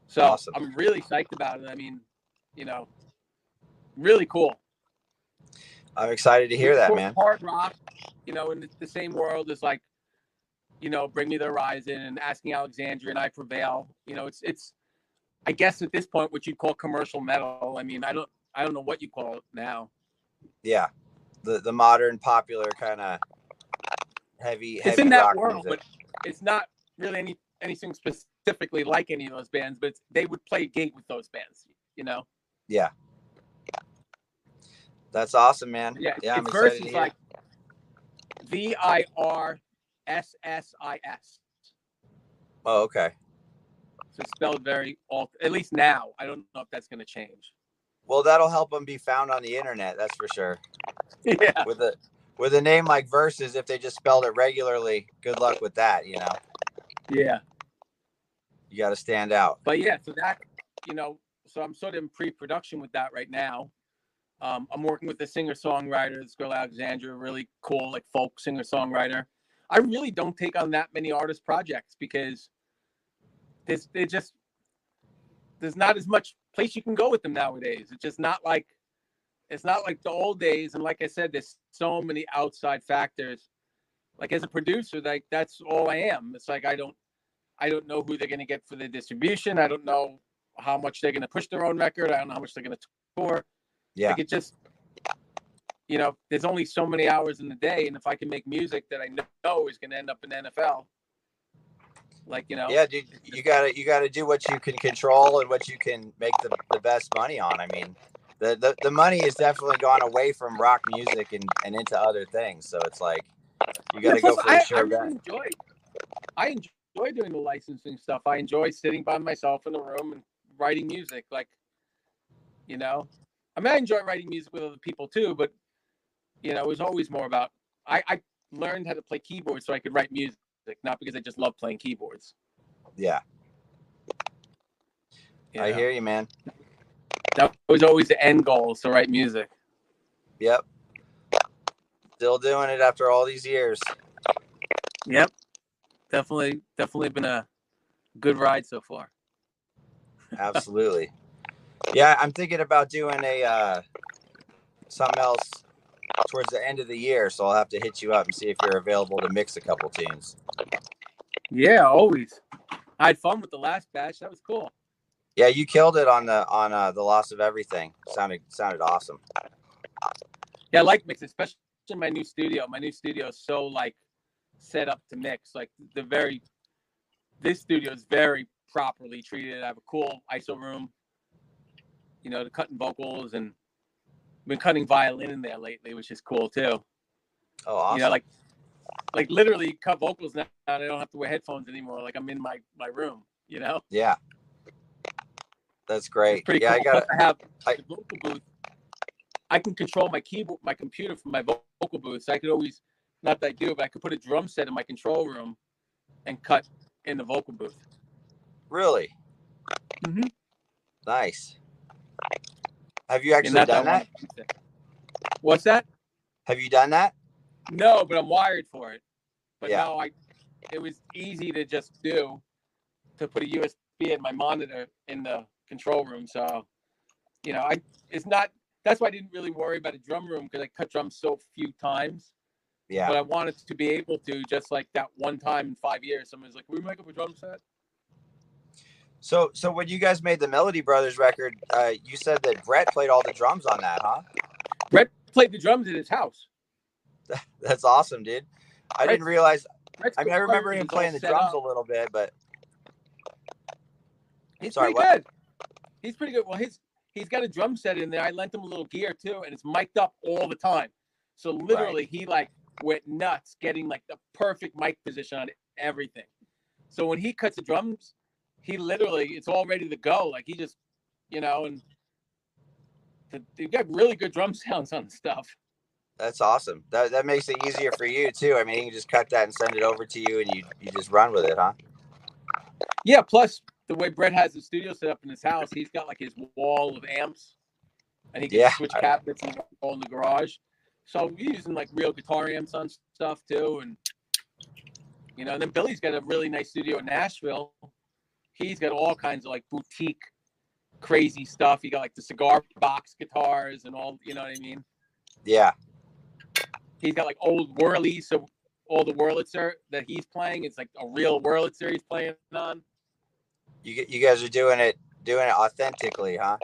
[SPEAKER 4] So
[SPEAKER 3] Awesome.
[SPEAKER 4] I'm really psyched about it. I mean, you know, really cool.
[SPEAKER 3] I'm excited to hear
[SPEAKER 4] It's
[SPEAKER 3] that, man.
[SPEAKER 4] Hard rock, you know, in the, the same world as like, you know, Bring Me the Horizon and Asking Alexandria and I Prevail. You know, it's it's, I guess at this point, what you'd call commercial metal. I mean, I don't I don't know what you call it now.
[SPEAKER 3] Yeah. The the modern popular kind of heavy
[SPEAKER 4] It's
[SPEAKER 3] heavy
[SPEAKER 4] in that
[SPEAKER 3] rock
[SPEAKER 4] world,
[SPEAKER 3] music.
[SPEAKER 4] but it's not really any anything specifically like any of those bands. But they would play a gate with those bands. You know,
[SPEAKER 3] Yeah. That's awesome, man.
[SPEAKER 4] yeah.
[SPEAKER 3] Yeah, I'm
[SPEAKER 4] it's
[SPEAKER 3] excited to
[SPEAKER 4] versus
[SPEAKER 3] hear.
[SPEAKER 4] like V I R S S I S.
[SPEAKER 3] Oh, okay.
[SPEAKER 4] So it's spelled very alt. At least now, I don't know if that's going to change.
[SPEAKER 3] Well, that'll help them be found on the internet. That's for sure.
[SPEAKER 4] yeah.
[SPEAKER 3] With a with a name like Versus, if they just spelled it regularly, good luck with that. You know,
[SPEAKER 4] Yeah.
[SPEAKER 3] you got to stand out.
[SPEAKER 4] But yeah, so that you know, so I'm sort of in pre-production with that right now. Um, I'm working with a singer-songwriter, this girl Alexandra, really cool, like folk singer-songwriter. I really don't take on that many artist projects because there's they just there's not as much place you can go with them nowadays. It's just not like it's not like the old days. And like I said, there's so many outside factors. Like as a producer, like that's all I am. It's like I don't I don't know who they're gonna get for the distribution. I don't know how much they're gonna push their own record. I don't know how much they're gonna tour.
[SPEAKER 3] Yeah.
[SPEAKER 4] Like it just you know, there's only so many hours in the day, and if I can make music that I know is going to end up in the NFL, like you know,
[SPEAKER 3] Yeah, dude, you gotta you gotta do what you can control and what you can make the, the best money on. I mean, the, the the money has definitely gone away from rock music and, and into other things. So it's like you gotta go for
[SPEAKER 4] I,
[SPEAKER 3] the
[SPEAKER 4] I
[SPEAKER 3] sure
[SPEAKER 4] really
[SPEAKER 3] bet.
[SPEAKER 4] enjoy. I enjoy doing the licensing stuff. I enjoy sitting by myself in a room and writing music. Like, you know, I mean, I enjoy writing music with other people too, but you know, it was always more about. I, I learned how to play keyboards so I could write music, not because I just love playing keyboards.
[SPEAKER 3] Yeah,
[SPEAKER 4] you
[SPEAKER 3] I
[SPEAKER 4] know?
[SPEAKER 3] hear you, man.
[SPEAKER 4] That was always the end goal, is to write music.
[SPEAKER 3] Yep. Still doing it after all these years.
[SPEAKER 4] Yep, definitely, definitely been a good ride so far.
[SPEAKER 3] Absolutely. yeah, I'm thinking about doing a uh, something else towards the end of the year, so I'll have to hit you up and see if you're available to mix a couple tunes.
[SPEAKER 4] Yeah, always. I had fun with the last batch. That was cool.
[SPEAKER 3] Yeah, you killed it on the on uh, the loss of everything. Sounded sounded awesome.
[SPEAKER 4] Yeah, I like mix, especially in my new studio. My new studio is so like set up to mix. Like the very this studio is very properly treated. I have a cool ISO room, you know, to cutting vocals and been cutting violin in there lately, which is cool too.
[SPEAKER 3] Oh, awesome.
[SPEAKER 4] You know, like like literally cut vocals now. I don't have to wear headphones anymore. Like I'm in my my room, you know?
[SPEAKER 3] yeah, that's great.
[SPEAKER 4] pretty
[SPEAKER 3] Yeah,
[SPEAKER 4] cool.
[SPEAKER 3] I got.
[SPEAKER 4] I have
[SPEAKER 3] I-
[SPEAKER 4] vocal booth. I can control my keyboard, my computer from my vocal booth. So I could always, not that I do, but I could put a drum set in my control room and cut in the vocal booth.
[SPEAKER 3] Really
[SPEAKER 4] Mhm.
[SPEAKER 3] nice. Have you actually done that?
[SPEAKER 4] it. What's that?
[SPEAKER 3] Have you done that?
[SPEAKER 4] No, but I'm wired for it. But
[SPEAKER 3] Yeah.
[SPEAKER 4] no, I. It was easy to just do, to put a USB in my monitor in the control room. So, you know, I it's not. That's why I didn't really worry about a drum room because I cut drums so few times.
[SPEAKER 3] Yeah.
[SPEAKER 4] But I wanted to be able to just like that one time in five years. Someone's like, "Can we make up a drum set?"
[SPEAKER 3] So so when you guys made the Melody Brothers record, uh, you said that Brett played all the drums on that, huh?
[SPEAKER 4] Brett played the drums in his house.
[SPEAKER 3] That's awesome, dude. I
[SPEAKER 4] Brett's-
[SPEAKER 3] didn't realize.
[SPEAKER 4] Brett's
[SPEAKER 3] I mean, I remember him playing the drums
[SPEAKER 4] up.
[SPEAKER 3] a little bit, but
[SPEAKER 4] He's
[SPEAKER 3] Sorry,
[SPEAKER 4] pretty
[SPEAKER 3] what?
[SPEAKER 4] good. He's pretty good. Well, his he's got a drum set in there. I lent him a little gear too, and it's mic'd up all the time. So literally, he like went nuts getting like the perfect mic position on everything. So when he cuts the drums, he literally it's all ready to go. Like he just, you know, and the, you got really good drum sounds on the stuff.
[SPEAKER 3] that's awesome. That that makes it easier for you too. I mean, you can just cut that and send it over to you, and you you just run with it, huh?
[SPEAKER 4] Yeah. Plus, the way Brett has his studio set up in his house, he's got like his wall of amps, and he can
[SPEAKER 3] Yeah,
[SPEAKER 4] switch cabinets and all in the garage. So we're using like real guitar amps on stuff too, and you know. And then Billy's got a really nice studio in Nashville. He's got all kinds of like boutique, crazy stuff. He got like the cigar box guitars and all. You know what I mean?
[SPEAKER 3] Yeah.
[SPEAKER 4] He's got like old Wurlies, so all the Wurlitzer that he's playing, it's like a real Wurlitzer he's playing on.
[SPEAKER 3] You you guys are doing it doing it authentically, huh?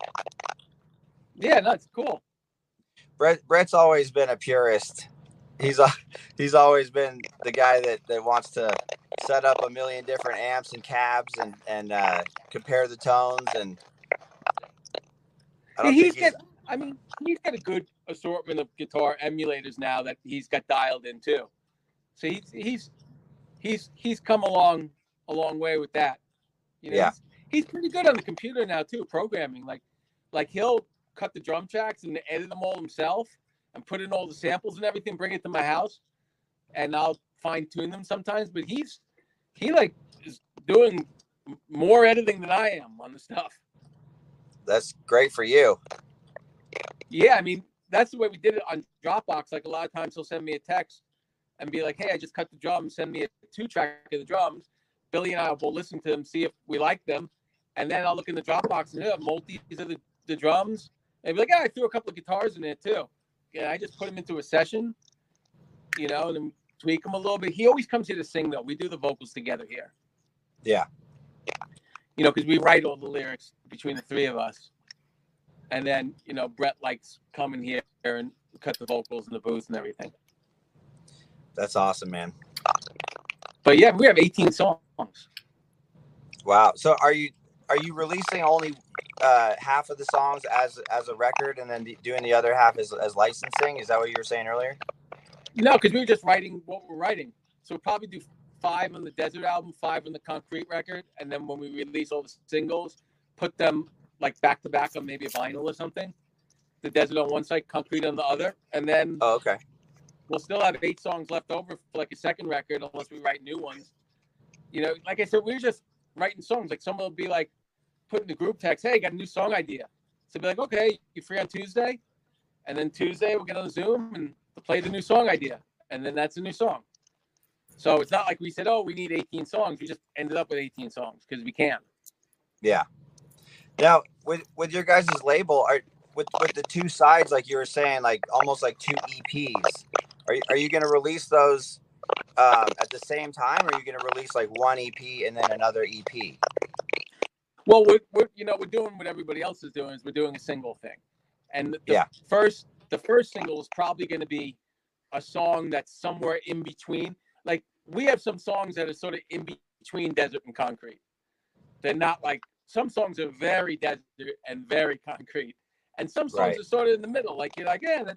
[SPEAKER 4] Yeah, no, cool.
[SPEAKER 3] Brett Brett's always been a purist. He's a, he's always been the guy that, that wants to set up a million different amps and cabs and and uh, compare the tones and. I
[SPEAKER 4] he's
[SPEAKER 3] he's,
[SPEAKER 4] got. I mean, he's got a good assortment of guitar emulators now that he's got dialed in too. So he's he's he's he's come along a long way with that. You know,
[SPEAKER 3] Yeah.
[SPEAKER 4] he's, he's pretty good on the computer now too, programming. Like like he'll cut the drum tracks and edit them all himself and put in all the samples and everything, bring it to my house, and I'll fine tune them sometimes. But he's he like is doing more editing than I am on the stuff.
[SPEAKER 3] that's great for you.
[SPEAKER 4] Yeah, I mean, that's the way we did it on Dropbox. Like a lot of times he'll send me a text and be like, hey, I just cut the drums, send me a two track of the drums. Billy and uh, I will listen to them, see if we like them. And then I'll look in the Dropbox and have multis of the, the drums. And be like, yeah, I threw a couple of guitars in there too. Yeah, I just put them into a session, you know, and then tweak them a little bit. He always comes here to sing though. We do the vocals together here.
[SPEAKER 3] Yeah.
[SPEAKER 4] You know, because we write all the lyrics between the three of us. And then, you know, Brett likes coming here and cut the vocals in the booth and everything.
[SPEAKER 3] That's awesome, man.
[SPEAKER 4] But yeah, we have 18 songs.
[SPEAKER 3] Wow. So are you are you releasing only uh, half of the songs as as a record and then doing the other half as, as licensing? Is that what you were saying earlier?
[SPEAKER 4] No, because we were just writing what we're writing. So we'll probably do five on the Desert album, five on the Concrete record, and then when we release all the singles, put them like back to back on maybe a vinyl or something. The Desert on one side, Concrete on the other, and then
[SPEAKER 3] Oh, okay.
[SPEAKER 4] We'll still have eight songs left over for like a second record unless we write new ones. You know, like I said, we're just writing songs. Like someone will be like, put in the group text, hey, got a new song idea. So be like, okay, you free on Tuesday? And then Tuesday we'll get on Zoom and play the new song idea. And then that's a new song. So it's not like we said, oh, we need 18 songs. We just ended up with 18 songs because we can.
[SPEAKER 3] Yeah. Now with with your guys' label, are with with the two sides, like you were saying, like almost like two EPs. Are you, are you going to release those um, at the same time, or are you going to release like one EP and then another EP?
[SPEAKER 4] Well, we're, we're you know we're doing what everybody else is doing is we're doing a single thing, and the
[SPEAKER 3] Yeah.
[SPEAKER 4] first the first single is probably going to be a song that's somewhere in between. Like we have some songs that are sort of in between desert and concrete. They're not like some songs are very desert and very concrete, and some songs
[SPEAKER 3] Right.
[SPEAKER 4] are sort of in the middle. Like you're like, yeah,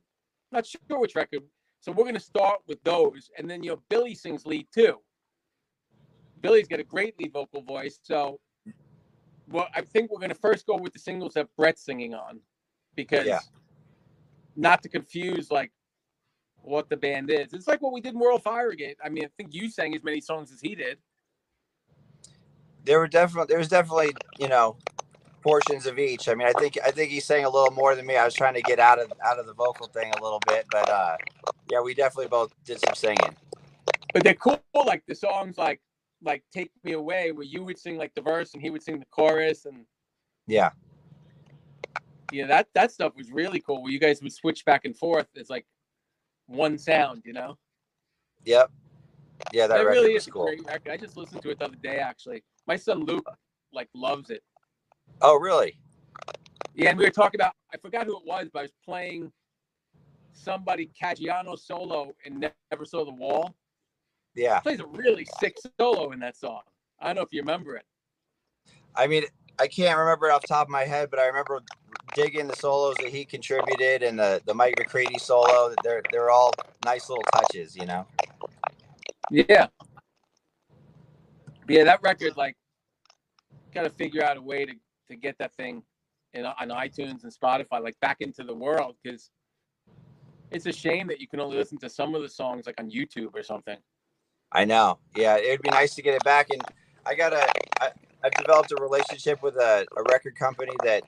[SPEAKER 4] not sure which record. So we're going to start with those, and then you know Billy sings lead too. Billy's got a great lead vocal voice, so well, I think we're going to first go with the singles that Brett's singing on, because
[SPEAKER 3] Yeah.
[SPEAKER 4] not to confuse like what the band is. It's like what we did in World Fire Brigade. I mean, I think you sang as many songs as he did.
[SPEAKER 3] There were definitely there was definitely you know portions of each. I mean, I think I think he sang a little more than me. I was trying to get out of out of the vocal thing a little bit, but uh, yeah, we definitely both did some singing.
[SPEAKER 4] But they're cool, like the songs like like Take Me Away, where you would sing like the verse and he would sing the chorus, and
[SPEAKER 3] Yeah,
[SPEAKER 4] yeah, that that stuff was really cool. Where you guys would switch back and forth. It's like one sound, you know.
[SPEAKER 3] yep, yeah. That record
[SPEAKER 4] really
[SPEAKER 3] was
[SPEAKER 4] is a
[SPEAKER 3] cool.
[SPEAKER 4] great record. I just listened to it the other day. Actually, my son Luke like loves it.
[SPEAKER 3] Oh, really?
[SPEAKER 4] Yeah, and we were talking about I forgot who it was, but I was playing somebody Caggiano solo and Never Saw the Wall.
[SPEAKER 3] Yeah.
[SPEAKER 4] plays a really sick solo in that song. I don't know if you remember it.
[SPEAKER 3] I mean, I can't remember it off the top of my head, but I remember digging the solos that he contributed and the the Mike McCready solo. They're they're all nice little touches, you know.
[SPEAKER 4] Yeah. Yeah, that record, like, got to figure out a way to, to get that thing in, on iTunes and Spotify, like, back into the world because it's a shame that you can only listen to some of the songs, like, on YouTube or something.
[SPEAKER 3] I know. Yeah, it'd be nice to get it back. And I got a, I, I've developed a relationship with a, a record company that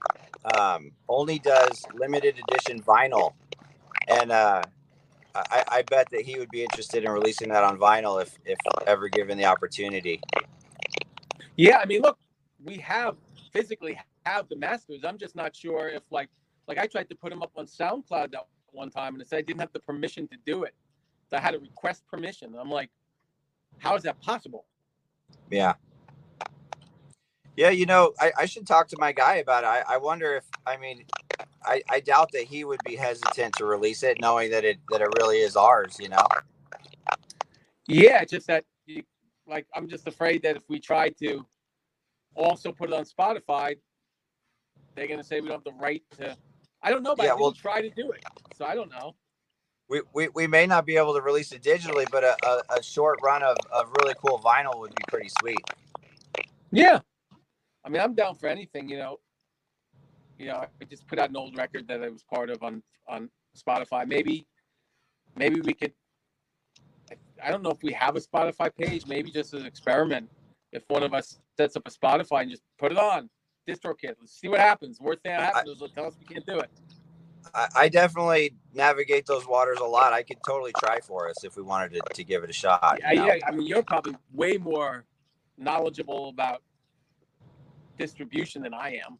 [SPEAKER 3] um, only does limited edition vinyl, and uh, I, I bet that he would be interested in releasing that on vinyl if if ever given the opportunity.
[SPEAKER 4] Yeah, I mean, look, we have physically have the masters. I'm just not sure if, like, like I tried to put them up on SoundCloud that one time and it said I didn't have the permission to do it. So I had to request permission. I'm like, how is that possible?
[SPEAKER 3] Yeah. Yeah, you know, I, I should talk to my guy about it. I, I wonder if I mean I, I doubt that he would be hesitant to release it knowing that it that it really is ours, you know.
[SPEAKER 4] Yeah, just that, like, I'm just afraid that if we try to also put it on Spotify, they're gonna say we don't have the right to. I don't know, but
[SPEAKER 3] Yeah,
[SPEAKER 4] didn't try to do it, so I don't know.
[SPEAKER 3] We, we, we may not be able to release it digitally, but a, a, a short run of, of really cool vinyl would be pretty sweet.
[SPEAKER 4] Yeah, I mean, I'm down for anything. You know, you know, I just put out an old record that I was part of on on Spotify. Maybe, maybe we could. I- I don't know if we have a Spotify page. Maybe just as an experiment, if one of us sets up a Spotify and just put it on, DistroKid. Let's see what happens. Worst thing that happens is they'll tell us we can't do it.
[SPEAKER 3] I, I definitely navigate those waters a lot. I could totally try for us if we wanted to, to give it a shot.
[SPEAKER 4] Yeah,
[SPEAKER 3] you know?
[SPEAKER 4] yeah, I mean, you're probably way more knowledgeable about distribution than I am.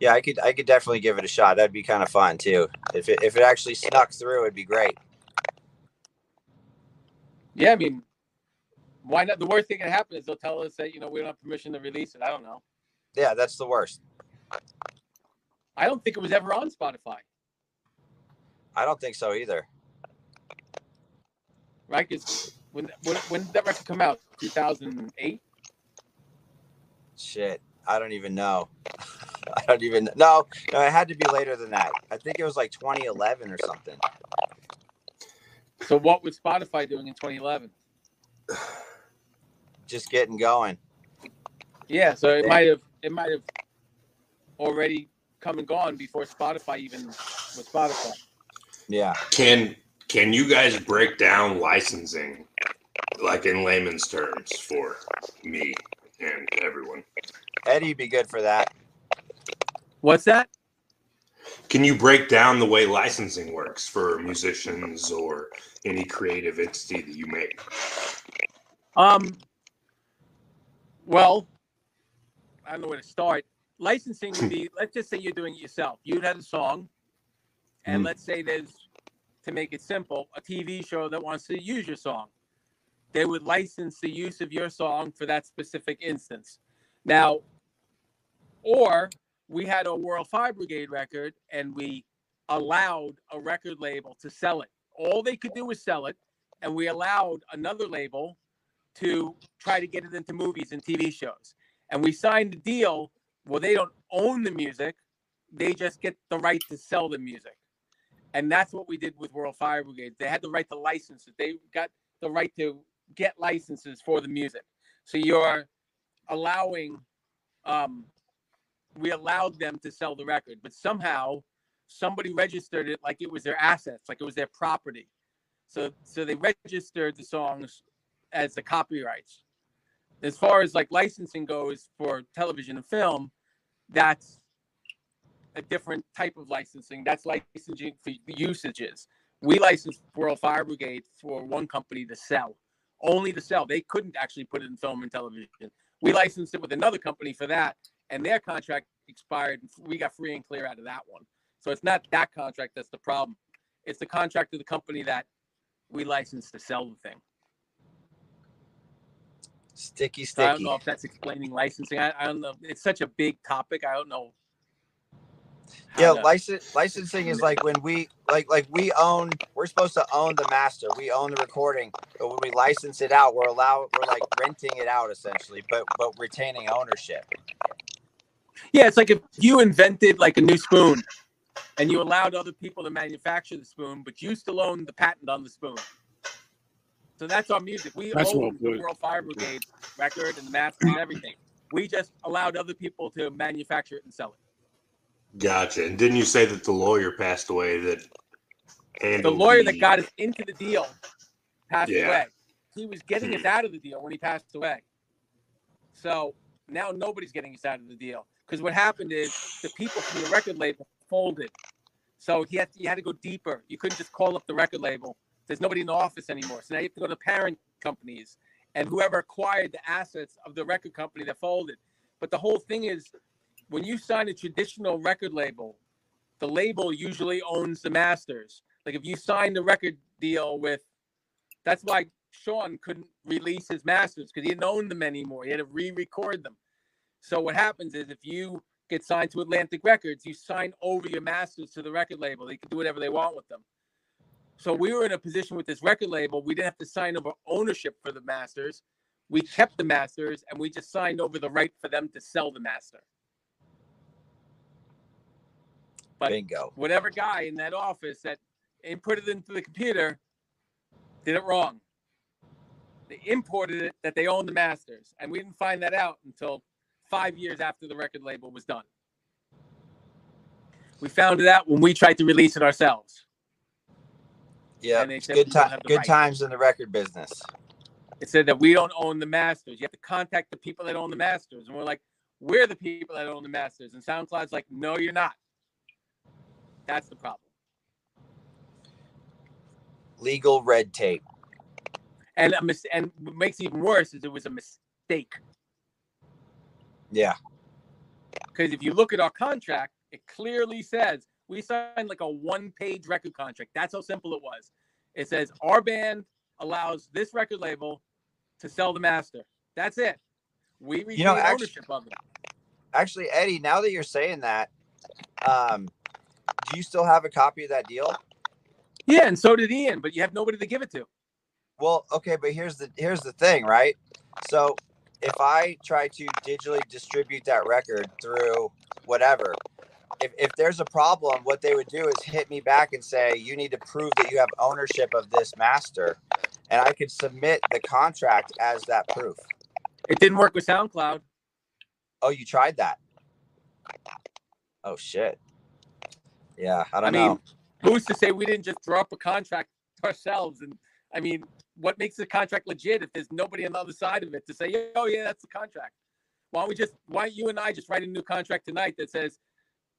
[SPEAKER 3] yeah, I could I could definitely give it a shot. That'd be kind of fun too. If it if it actually snuck through, it'd be great.
[SPEAKER 4] Yeah, I mean, why not? The worst thing that can happen is they'll tell us that you know we don't have permission to release it. I don't know.
[SPEAKER 3] Yeah, that's the worst.
[SPEAKER 4] I don't think it was ever on Spotify,
[SPEAKER 3] I don't think so either.
[SPEAKER 4] right? Because when, when when did that record come out? 2008.
[SPEAKER 3] Shit, I don't even know. I don't even no, no. It had to be later than that. I think it was like 2011 or something.
[SPEAKER 4] So what was Spotify doing in 2011?
[SPEAKER 3] Just getting going.
[SPEAKER 4] Yeah, so it might have it might have already come and gone before Spotify even was Spotify.
[SPEAKER 3] Yeah.
[SPEAKER 6] Can can you guys break down licensing like in layman's terms for me and everyone?
[SPEAKER 3] Eddie'd be good for that.
[SPEAKER 4] What's that?
[SPEAKER 6] Can you break down the way licensing works for musicians or any creative entity that you make?
[SPEAKER 4] Um. Well, I don't know where to start. Licensing would be. let's just say you're doing it yourself. You'd have a song, and
[SPEAKER 6] Mm.
[SPEAKER 4] let's say there's, to make it simple, a TV show that wants to use your song. They would license the use of your song for that specific instance. Now, or we had a World Fire Brigade record, and we allowed a record label to sell it. All they could do was sell it, and we allowed another label to try to get it into movies and TV shows. And we signed a deal where they don't own the music, they just get the right to sell the music. And that's what we did with World Fire Brigade. They had the right to license it. They got the right to get licenses for the music. So you're allowing um we allowed them to sell the record, but somehow somebody registered it like it was their assets, like it was their property. So so they registered the songs as the copyrights. As far as like licensing goes for television and film, that's a different type of licensing. That's licensing for usages. We licensed World Fire Brigade for one company to sell, only to sell. They couldn't actually put it in film and television. We licensed it with another company for that, and their contract expired. We got free and clear out of that one. So it's not that contract that's the problem. It's the contract of the company that we licensed to sell the thing.
[SPEAKER 3] Sticky,
[SPEAKER 4] So I don't know if that's explaining licensing. I, I don't know. It's such a big topic. I don't know.
[SPEAKER 3] Yeah,
[SPEAKER 4] to-
[SPEAKER 3] license licensing is like when we like like we own we're supposed to own the master. We own the recording, but when we license it out, we're allowed we're like renting it out essentially, but but retaining ownership.
[SPEAKER 4] Yeah, it's like if you invented like a new spoon and you allowed other people to manufacture the spoon, but you still own the patent on the spoon. So that's our music. We
[SPEAKER 2] That's well
[SPEAKER 4] own the. World Fire Brigade record and the master and everything. We just allowed other people to manufacture it and sell it.
[SPEAKER 6] Gotcha. And didn't you say that the lawyer passed away that
[SPEAKER 4] The lawyer
[SPEAKER 6] the-
[SPEAKER 4] that got us into the deal passed
[SPEAKER 6] Yeah.
[SPEAKER 4] away. He was getting us hmm. out of the deal when he passed away. So now nobody's getting us out of the deal because what happened is the people from the record label folded. So he had you had to go deeper. You couldn't just call up the record label. There's nobody in the office anymore. So now you have to go to parent companies and whoever acquired the assets of the record company that folded. But the whole thing is when you sign a traditional record label, the label usually owns the masters. Like if you signed a record deal with, that's why Sean couldn't release his masters because he didn't own them anymore. He had to re-record them. So what happens is if you get signed to Atlantic Records, you sign over your masters to the record label. They can do whatever they want with them. So we were in a position with this record label. We didn't have to sign over ownership for the masters. We kept the masters and we just signed over the right for them to sell the master. But
[SPEAKER 3] Bingo.
[SPEAKER 4] whatever guy in that office that input it into the computer did it wrong. They imported it that they owned the masters, and we didn't find that out until five years after the record label was done. We found it out when we tried to release it ourselves.
[SPEAKER 3] Yeah, good time good
[SPEAKER 4] right.
[SPEAKER 3] times in the record business.
[SPEAKER 4] It said that we don't own the masters. You have to contact the people that own the masters. And we're like, we're the people that own the masters, and SoundCloud's like, no, you're not. That's the problem.
[SPEAKER 3] Legal red tape.
[SPEAKER 4] And a mis- and what makes it even worse is it was a mistake.
[SPEAKER 3] Yeah.
[SPEAKER 4] Because if you look at our contract, it clearly says we signed like a one-page record contract. That's how simple it was. It says our band allows this record label to sell the master. That's it. We retain
[SPEAKER 3] You know, actu-
[SPEAKER 4] ownership of it.
[SPEAKER 3] Actually, Eddie, now that you're saying that, um, do you still have a copy of that deal?
[SPEAKER 4] Yeah, and so did Ian, but you have nobody to give it to.
[SPEAKER 3] Well, okay, but here's the here's the thing, right? So if I try to digitally distribute that record through whatever, if, if there's a problem, what they would do is hit me back and say, you need to prove that you have ownership of this master. And I could submit the contract as that proof.
[SPEAKER 4] It didn't work with SoundCloud.
[SPEAKER 3] Oh, you tried that? Oh shit. Yeah, I don't
[SPEAKER 4] I mean,
[SPEAKER 3] know.
[SPEAKER 4] who's to say we didn't just draw up a contract ourselves? And I mean, what makes the contract legit if there's nobody on the other side of it to say, oh yeah, that's the contract? Why don't we just why don't you and I just write a new contract tonight that says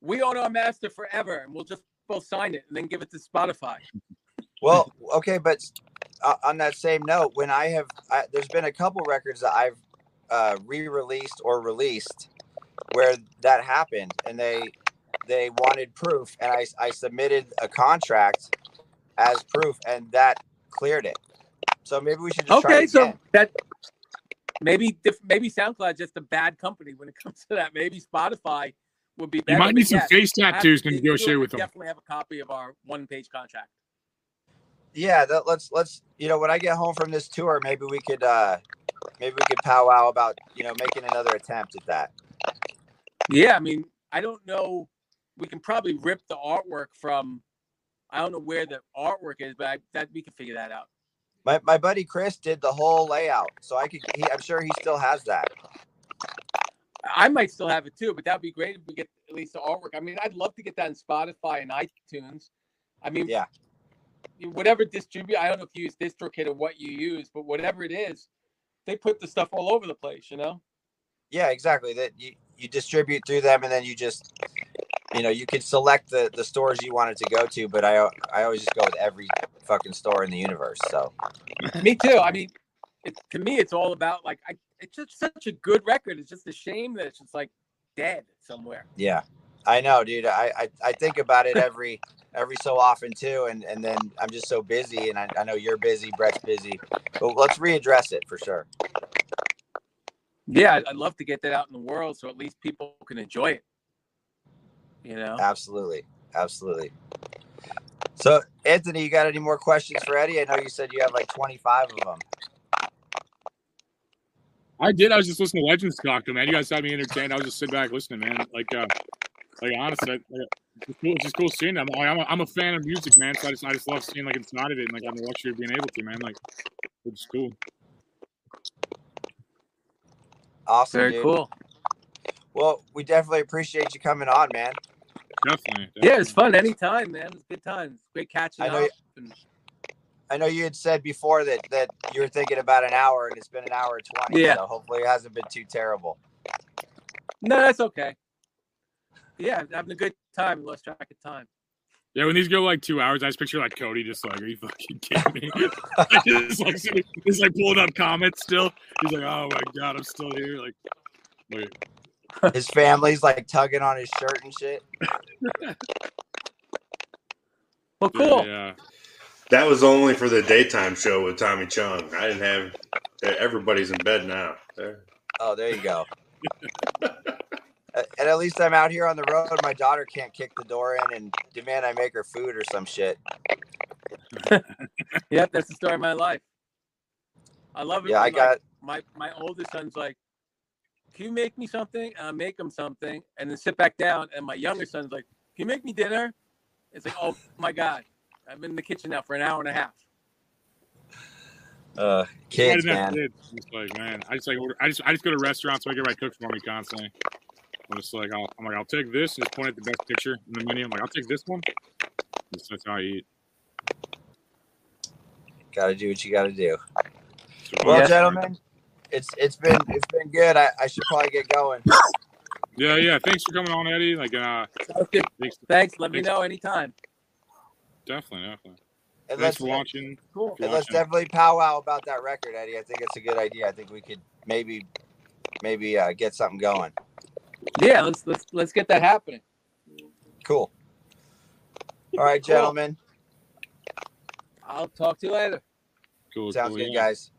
[SPEAKER 4] we own our master forever and we'll just both sign it and then give it to Spotify.
[SPEAKER 3] Well, okay, but uh, on that same note, when I have, I, there's been a couple records that I've uh, re-released or released where that happened, and they they wanted proof, and I I submitted a contract as proof, and that cleared it. So maybe we should just
[SPEAKER 4] Okay, so
[SPEAKER 3] again.
[SPEAKER 4] that maybe maybe SoundCloud just a bad company when it comes to that. Maybe Spotify would be better.
[SPEAKER 2] You might need some
[SPEAKER 4] yes,
[SPEAKER 2] face tattoos to
[SPEAKER 4] we
[SPEAKER 2] negotiate with them.
[SPEAKER 4] Definitely have a copy of our one-page contract.
[SPEAKER 3] yeah, that, let's let's you know when I get home from this tour, maybe we could uh maybe we could powwow about you know making another attempt at that.
[SPEAKER 4] Yeah, I mean, I don't know. We can probably rip the artwork from. I don't know where the artwork is, but I, that we can figure that out.
[SPEAKER 3] My my buddy Chris did the whole layout, so I could. He, I'm sure he still has that.
[SPEAKER 4] I might still have it too, but that'd be great if we get at least the artwork. I mean, I'd love to get that on Spotify and iTunes. I mean,
[SPEAKER 3] Yeah.
[SPEAKER 4] whatever distribute. I don't know if you use DistroKid or what you use, but whatever it is, they put the stuff all over the place. You know.
[SPEAKER 3] Yeah, exactly. That you, you distribute through them, and then you just, you know, you can select the the stores you want it to go to. But I I always just go with every fucking store in the universe. So
[SPEAKER 4] Me too. I mean, it, to me, it's all about like I. It's just such a good record. It's just a shame that it's just like dead somewhere.
[SPEAKER 3] yeah, I know, dude. I I, I think about it every every so often too, and and then I'm just so busy, and I, I know you're busy, Brett's busy, but let's readdress it for sure.
[SPEAKER 4] Yeah, I'd, love to get that out in the world so at least people can enjoy it. You know.
[SPEAKER 3] Absolutely, absolutely. So Anthony, you got any more questions for Eddie? I know you said you have like 25 of them.
[SPEAKER 2] I did. I was just listening to Legends talk to him, man. You guys had me entertained. I was just sitting back listening, man. Like, uh, like honestly, like, it's just cool. It's just cool seeing them. Like, I'm, a, I'm a fan of music, man. So I just, I just love seeing like inside of it, and like having the luxury of being able to, man. Like, it's cool.
[SPEAKER 3] Awesome,
[SPEAKER 4] Very
[SPEAKER 3] dude.
[SPEAKER 4] cool.
[SPEAKER 3] Well, we definitely appreciate you coming on, man.
[SPEAKER 2] Definitely.
[SPEAKER 4] Yeah, it's fun anytime, man. It's good times. Great catching
[SPEAKER 3] I know
[SPEAKER 4] up. and-
[SPEAKER 3] I know you had said before that that you were thinking about an hour, and it's been an hour and 20.
[SPEAKER 4] Yeah.
[SPEAKER 3] So hopefully it hasn't been too terrible.
[SPEAKER 4] No, that's okay. Yeah, having a good time. Lost track of time.
[SPEAKER 2] Yeah, when these go like two hours, I just picture like Cody just like, are you fucking kidding me? I just like sitting- just like pulling up comments still. He's like, oh my god, I'm still here. Like, wait,
[SPEAKER 3] His family's like tugging on his shirt and shit.
[SPEAKER 4] Well,
[SPEAKER 2] yeah,
[SPEAKER 4] cool.
[SPEAKER 2] yeah.
[SPEAKER 6] That was only for the daytime show with Tommy Chong. I didn't have. Everybody's in bed now. There.
[SPEAKER 3] Oh, there you go. And at least I'm out here on the road. My daughter can't kick the door in and demand I make her food or some shit.
[SPEAKER 4] Yep, that's the story of my life. I love it.
[SPEAKER 3] Yeah, I
[SPEAKER 4] when, like,
[SPEAKER 3] got.
[SPEAKER 4] my my oldest son's like, "Can you make me something?" And I make him something, and then sit back down. And my younger son's like, "Can you make me dinner?" It's like, "Oh my god, I've been in the kitchen now for an hour and a half."
[SPEAKER 3] Uh,
[SPEAKER 2] I
[SPEAKER 3] kids, man.
[SPEAKER 2] kids. It's like, man, I just like order, I just I just go to restaurants, so I get everybody cook for me constantly. I'm just like, I'll, I'm like, I'll take this and just point at the best picture in the menu. I'm like, I'll take this one. Just, that's how I eat.
[SPEAKER 3] Got to do what you got to do.
[SPEAKER 2] So,
[SPEAKER 3] Well,
[SPEAKER 4] Yeah.
[SPEAKER 3] gentlemen, it's it's been it's been good. I, I should probably get going.
[SPEAKER 2] Yeah, yeah. Thanks for coming on, Eddie. Like, uh,
[SPEAKER 4] Sounds good.
[SPEAKER 2] thanks,
[SPEAKER 4] Thanks. Let me know anytime.
[SPEAKER 2] Definitely, definitely.
[SPEAKER 3] And
[SPEAKER 2] Thanks
[SPEAKER 3] let's
[SPEAKER 2] for watching.
[SPEAKER 4] Cool.
[SPEAKER 3] and let's definitely powwow about that record, Eddie. I think it's a good idea. I think we could maybe maybe uh, get something going.
[SPEAKER 4] Yeah, let's let's let's get that happening.
[SPEAKER 3] Cool. All right,
[SPEAKER 4] Cool.
[SPEAKER 3] gentlemen.
[SPEAKER 4] I'll talk to you later.
[SPEAKER 2] Cool,
[SPEAKER 3] Sounds
[SPEAKER 2] cool,
[SPEAKER 3] good,
[SPEAKER 2] yeah.
[SPEAKER 3] guys.